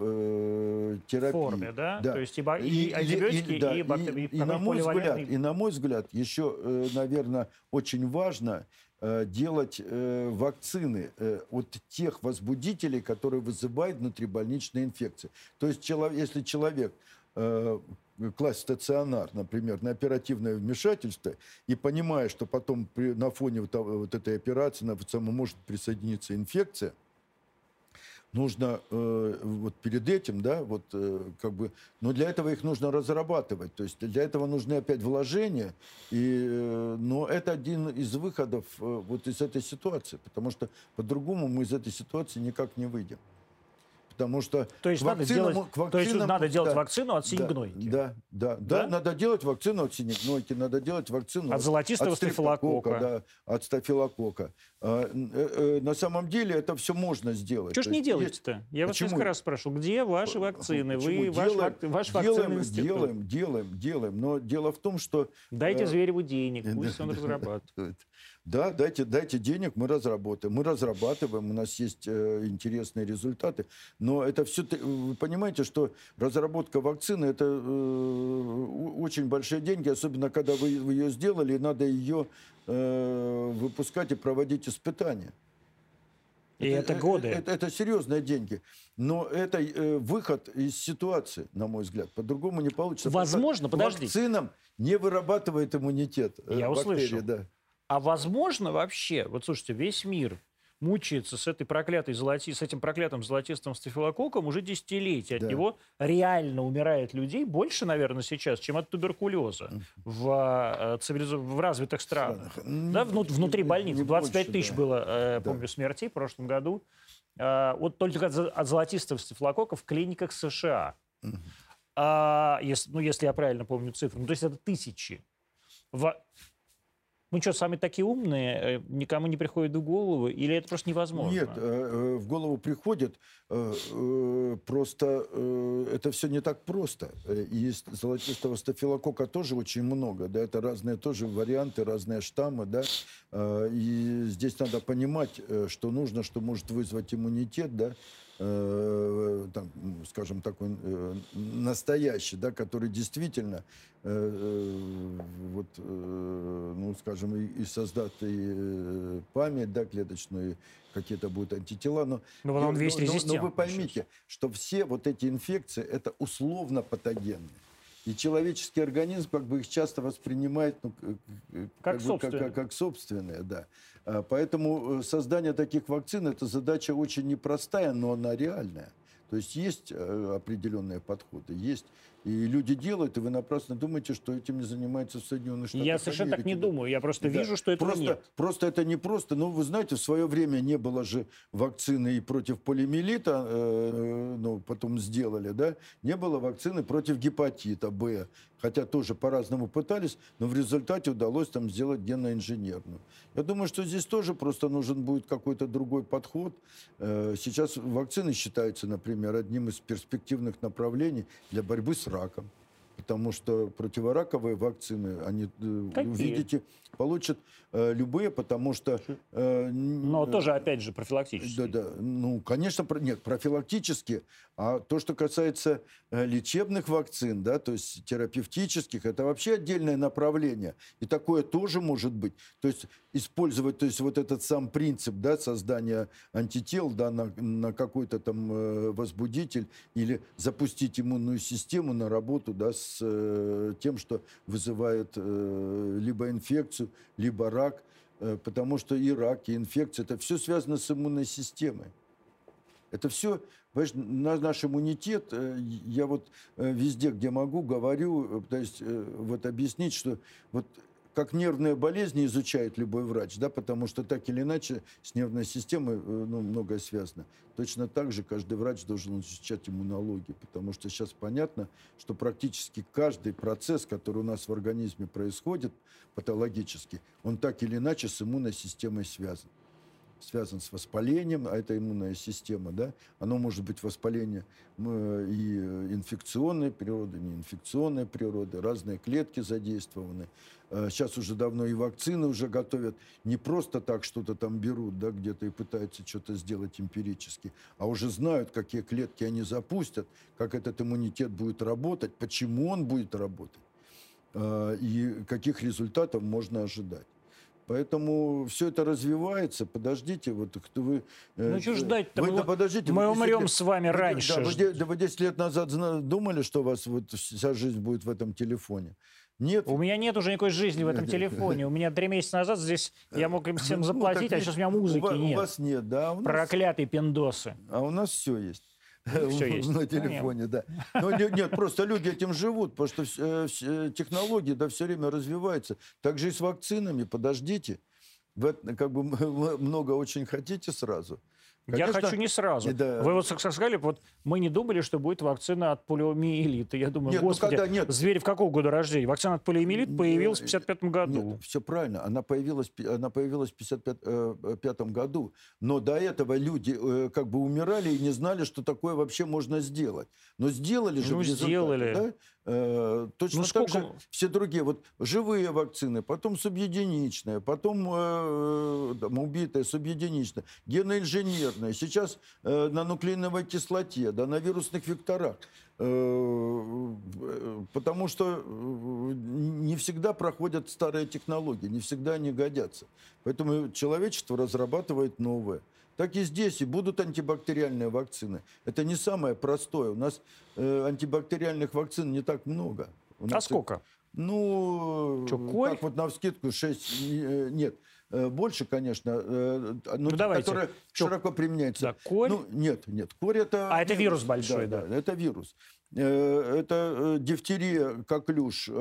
э, терапии. форме, да? Да. То есть и, и И- антибиотики, и- да, и, бактерии, и- и на мой взгляд, и на мой взгляд, еще, наверное, очень важно э, делать э, вакцины э, от тех возбудителей, которые вызывают внутрибольничные инфекции. То есть, если человек э, класть стационар, например, на оперативное вмешательство, и понимая, что потом при- на фоне вот, вот этой операции на самому может присоединиться инфекция, нужно э, вот перед этим, да, вот э, как бы, но для этого их нужно разрабатывать, то есть для этого нужны опять вложения, и, э, но это один из выходов э, вот из этой ситуации, потому что по-другому мы из этой ситуации никак не выйдем. Потому что То есть, надо делать, к то есть надо делать да, вакцину от да, синегнойки. Да, да, да, Да? надо делать вакцину от синегнойки, надо делать вакцину От золотистого стафилококка. Да, от стафилококка. А, э, э, на самом деле это все можно сделать. Что ж не делаете-то? Я вас Почему? несколько раз спрашивал, где ваши вакцины? Почему? Вы, ваш, Делаем- вак- ваш делаем, вакцинный институт. делаем, делаем, делаем. Но дело в том, что Дайте э, Звереву денег, да, пусть он да, разрабатывает. Да, дайте, дайте денег, мы разработаем. Мы разрабатываем, у нас есть э, интересные результаты. Но это все, вы понимаете, что разработка вакцины это э, очень большие деньги, особенно когда вы, вы ее сделали, и надо ее э, выпускать и проводить испытания. И это годы. Это, это серьезные деньги. Но это э, выход из ситуации, на мой взгляд. По-другому не получится. Возможно, подожди. Вакцинам не вырабатывает иммунитет. э, Я бактерии, услышал. Да. А возможно вообще, вот слушайте, весь мир мучается с этой проклятой золоти, с этим проклятым золотистым стафилококком уже десятилетия. От Да. него реально умирает людей больше, наверное, сейчас, чем от туберкулеза в, э, цивилизо- в развитых странах. Странах. Да, вну- внутри больниц. 25 больше, тысяч да. было, э, Да. помню, смертей в прошлом году. Э, Вот только от, от золотистого стафилококка в клиниках США. А, если, ну, если я правильно помню цифры. Ну, то есть это тысячи. Во- Мы что, сами такие умные? Э, Никому не приходит в голову? Или это просто невозможно? Нет, э, э, в голову приходит, просто это все не так просто. И золотистого стафилококка тоже очень много, да, это разные тоже варианты, разные штаммы, да, и здесь надо понимать, что нужно, что может вызвать иммунитет, да, э, там, скажем, такой э, настоящий, да, который действительно, э, э, вот, э, ну, скажем, и, и создаст и э, память, да, клеточную, какие-то будут антитела, но, Ну, вот он но- весь но- но резистентный вы поймите, что все вот эти инфекции это условно патогенные. И человеческий организм как бы их часто воспринимает ну, Как бы собственные. как, как собственные, да. А, Поэтому э, создание таких вакцин это задача очень непростая, но она реальная. То есть есть э, определенные подходы, есть. И люди делают, и вы напрасно думаете, что этим не занимаются в Соединенных Штатах Я совершенно так не Америки, думаю. Я просто Да. вижу, что этого просто, нет. Просто это не просто. Ну, вы знаете, в свое время не было же вакцины и против полиомиелита, э, ну, потом сделали, да? Не было вакцины против гепатита Б. Хотя тоже по-разному пытались, но в результате удалось там сделать генно-инженерную. Я думаю, что здесь тоже просто нужен будет какой-то другой подход. Э, Сейчас вакцины считаются, например, одним из перспективных направлений для борьбы с раком. Потому что противораковые вакцины, они, э, Какие? увидите, получат э, любые, потому что... э, Но э, тоже, опять же, профилактически. да, да. Ну, конечно, про- нет, профилактически. А то, что касается э, лечебных вакцин, да, то есть терапевтических, это вообще отдельное направление. И такое тоже может быть. То есть использовать, то есть вот этот сам принцип, да, создания антител, да, на, на какой-то там э, возбудитель или запустить иммунную систему на работу, да, с э, тем, что вызывает э, либо инфекцию, либо рак. Э, Потому что и рак, и инфекция, это все связано с иммунной системой. Это все, понимаешь, на- наш иммунитет, я вот везде, где могу, говорю, то есть вот объяснить, что вот как нервные болезни изучает любой врач, да, потому что так или иначе с нервной системой э, ну, многое связано. Точно так же каждый врач должен изучать иммунологию, потому что сейчас понятно, что практически каждый процесс, который у нас в организме происходит патологически, он так или иначе с иммунной системой связан связан с воспалением, а это иммунная система, да, оно может быть воспаление м, и э, инфекционной природы, неинфекционной природы, разные клетки задействованы. Э, Сейчас уже давно и вакцины уже готовят, не просто так что-то там берут, да, где-то и пытаются что-то сделать эмпирически, а уже знают, какие клетки они запустят, как этот иммунитет будет работать, почему он будет работать э, и каких результатов можно ожидать. Поэтому все это развивается. Подождите, вот кто вы... э, Ну, э, ждать-то? Вы, Мы- да подождите. мы вы 10 умрем лет- с вами вы- раньше. Да, вы, да вы 10 лет назад думали, что у вас вот вся жизнь будет в этом телефоне? Нет. У меня нет уже никакой жизни в этом телефоне. У меня три месяца назад здесь я мог им всем Ну, заплатить, так а сейчас у меня музыки у вас, У нет. вас нет, да? а У нас, Проклятые пиндосы. а у нас все есть. Всё есть. На телефоне, да. Но нет, просто люди этим живут, потому что э, э, технологии, да, все время развиваются. Так же и с вакцинами, подождите. Вы как бы много очень хотите сразу. Я Конечно, хочу не сразу. да. Вы вот сказали, вот мы не думали, что будет вакцина от полиомиелита. Я думаю, Нет, ну господи, когда нет. Зверев какого года рождения? Вакцина от полиомиелита появилась в 55 году. все правильно. Она появилась, она появилась в 1955 году. Но до этого люди э, как бы умирали и не знали, что такое вообще можно сделать. Но сделали же Ну, в сделали. да? Э, точно Ну, так сколько- же все другие. Вот живые вакцины, потом субъединичная, потом э, там, убитая, субъединичная, геноинженерная. Сейчас э, на нуклеиновой кислоте, да, на вирусных векторах. Э, э, Потому что э, не всегда проходят старые технологии, не всегда они годятся. Поэтому человечество разрабатывает новое. Так и здесь, и будут антибактериальные вакцины. Это не самое простое. У нас э, антибактериальных вакцин не так много. У А нас их- сколько? ну, Чё, корь? так вот на вскидку 6, нет. Э, Больше, конечно, э, но Ну, давайте. которая Чё? широко применяется. Да, корь? Ну, нет, нет, корь это... А, это вирус большой, да. это вирус. Э, Это э, дифтерия, коклюш, э,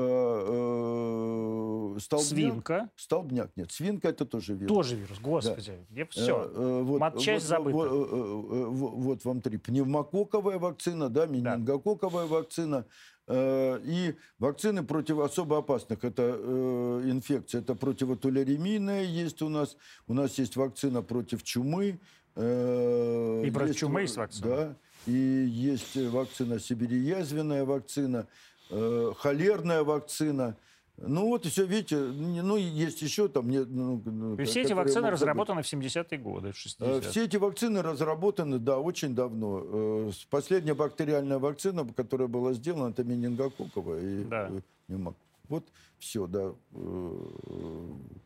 столбняк. Свинка. Столбняк, нет, свинка это тоже вирус. Тоже вирус, господи. Все. Э, э, вот, Матчасть вот, забыта. Вот, вот- вот вам три. Пневмококковая вакцина, да, менингококковая вакцина э, и вакцины против особо опасных. Это э, инфекция, это противотулеремийная есть у нас. У нас есть вакцина против чумы. э, И против чумы есть вакцина? Да. И есть вакцина сибириязвенная вакцина, э, холерная вакцина. Ну вот и все, видите, ну и есть еще там... Не, ну, ну, И все эти вакцины могут разработаны в 70-е годы, в 60-е. Э, Все эти вакцины разработаны, да, очень давно. Э, Последняя бактериальная вакцина, которая была сделана, это менингококковая. И, Да. э, пневмо- Вот все, да. Э,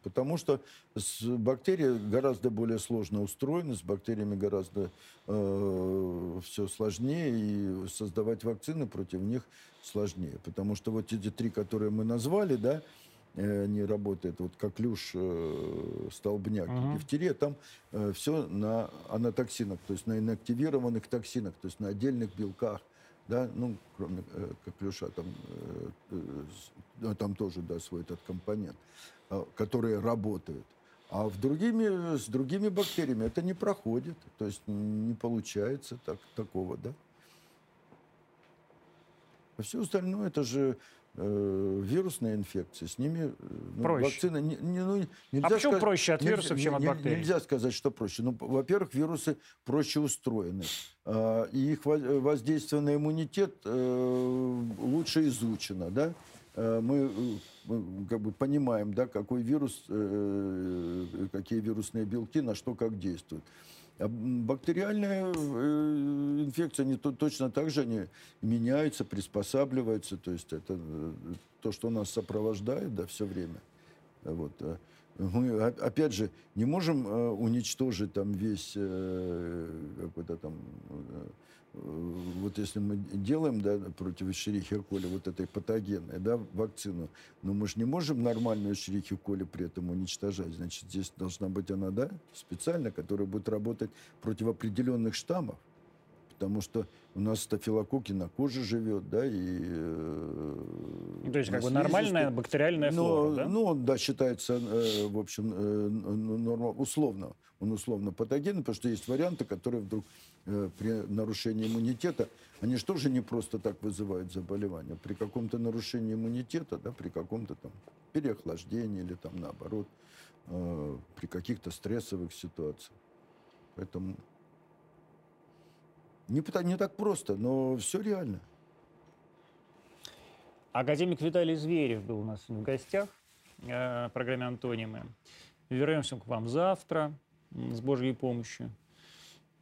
Потому что с бактерии гораздо более сложно устроены, с бактериями гораздо все сложнее, и создавать вакцины против них сложнее. Потому что вот эти три, которые мы назвали, да, э, они работают, вот коклюш, э, столбняк и дифтерия, там все на анатоксинах, то есть на инактивированных токсинах, то есть на отдельных белках, да, ну, кроме э, коклюша, там, э, э, там тоже, да, свой этот компонент, э, которые работают. А в другими, с другими бактериями это не проходит, то есть не получается так, такого, да. А все остальное это же э, вирусные инфекции, с ними э, ну, Проще. вакцина не, не- ну, нельзя А почему сказать- проще от нельзя- вирусов, чем от бактерий? Нельзя сказать, что проще. Ну, во-первых, вирусы проще устроены. А, И их во- воздействие на иммунитет э, лучше изучено. Да? Э, Мы э, мы как бы понимаем, да, какой вирус, э, какие вирусные белки на что как действуют. А бактериальная э, инфекция то, точно так же они меняются, приспосабливаются. То есть это э, то, что нас сопровождает да, все время. Вот. э, Мы, о- опять же, не можем уничтожить там весь какой-то там... вот если мы делаем да, против Эшерихи коли вот этой патогенной да, вакцину, но мы же не можем нормальную Эшерихи коли при этом уничтожать. Значит, здесь должна быть она, да, специально, которая будет работать против определенных штаммов. Потому что у нас стафилококки на коже живет, да, и... э, То есть как бы нормальная бактериальная Но, флора, да? Ну, он, да, считается, э, в общем, э, норма, условно. Он условно патогенный, потому что есть варианты, которые вдруг э, при нарушении иммунитета, они же тоже не просто так вызывают заболевания. При каком-то нарушении иммунитета, да, при каком-то там переохлаждении или там наоборот, э, при каких-то стрессовых ситуациях. Поэтому не, не так просто, но все реально. Академик Виталий Зверев был у нас в гостях э, в программе «Антонимы». Вернемся к вам завтра с Божьей помощью.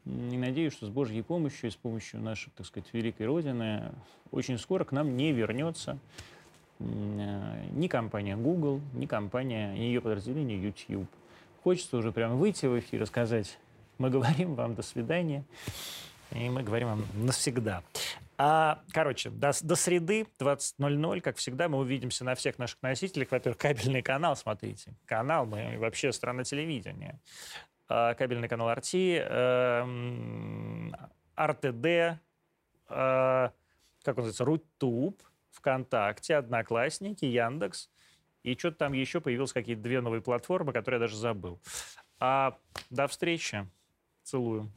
И надеюсь, что с Божьей помощью и с помощью нашей, так сказать, великой Родины очень скоро к нам не вернется э, ни компания Google, ни компания, ни ее подразделение YouTube. Хочется уже прям выйти в эфир и сказать, мы говорим вам до свидания, и мы говорим вам навсегда. А, короче, до, до среды 20.00, как всегда, мы увидимся на всех наших носителях. Во-первых, кабельный канал, смотрите. Канал, мы вообще страна телевидения. А, кабельный канал RT, эм, РТД, э, как он называется, Рутуб, ВКонтакте, Одноклассники, Яндекс. И что-то там еще появилось, какие-то две новые платформы, которые я даже забыл. А, до встречи. Целую.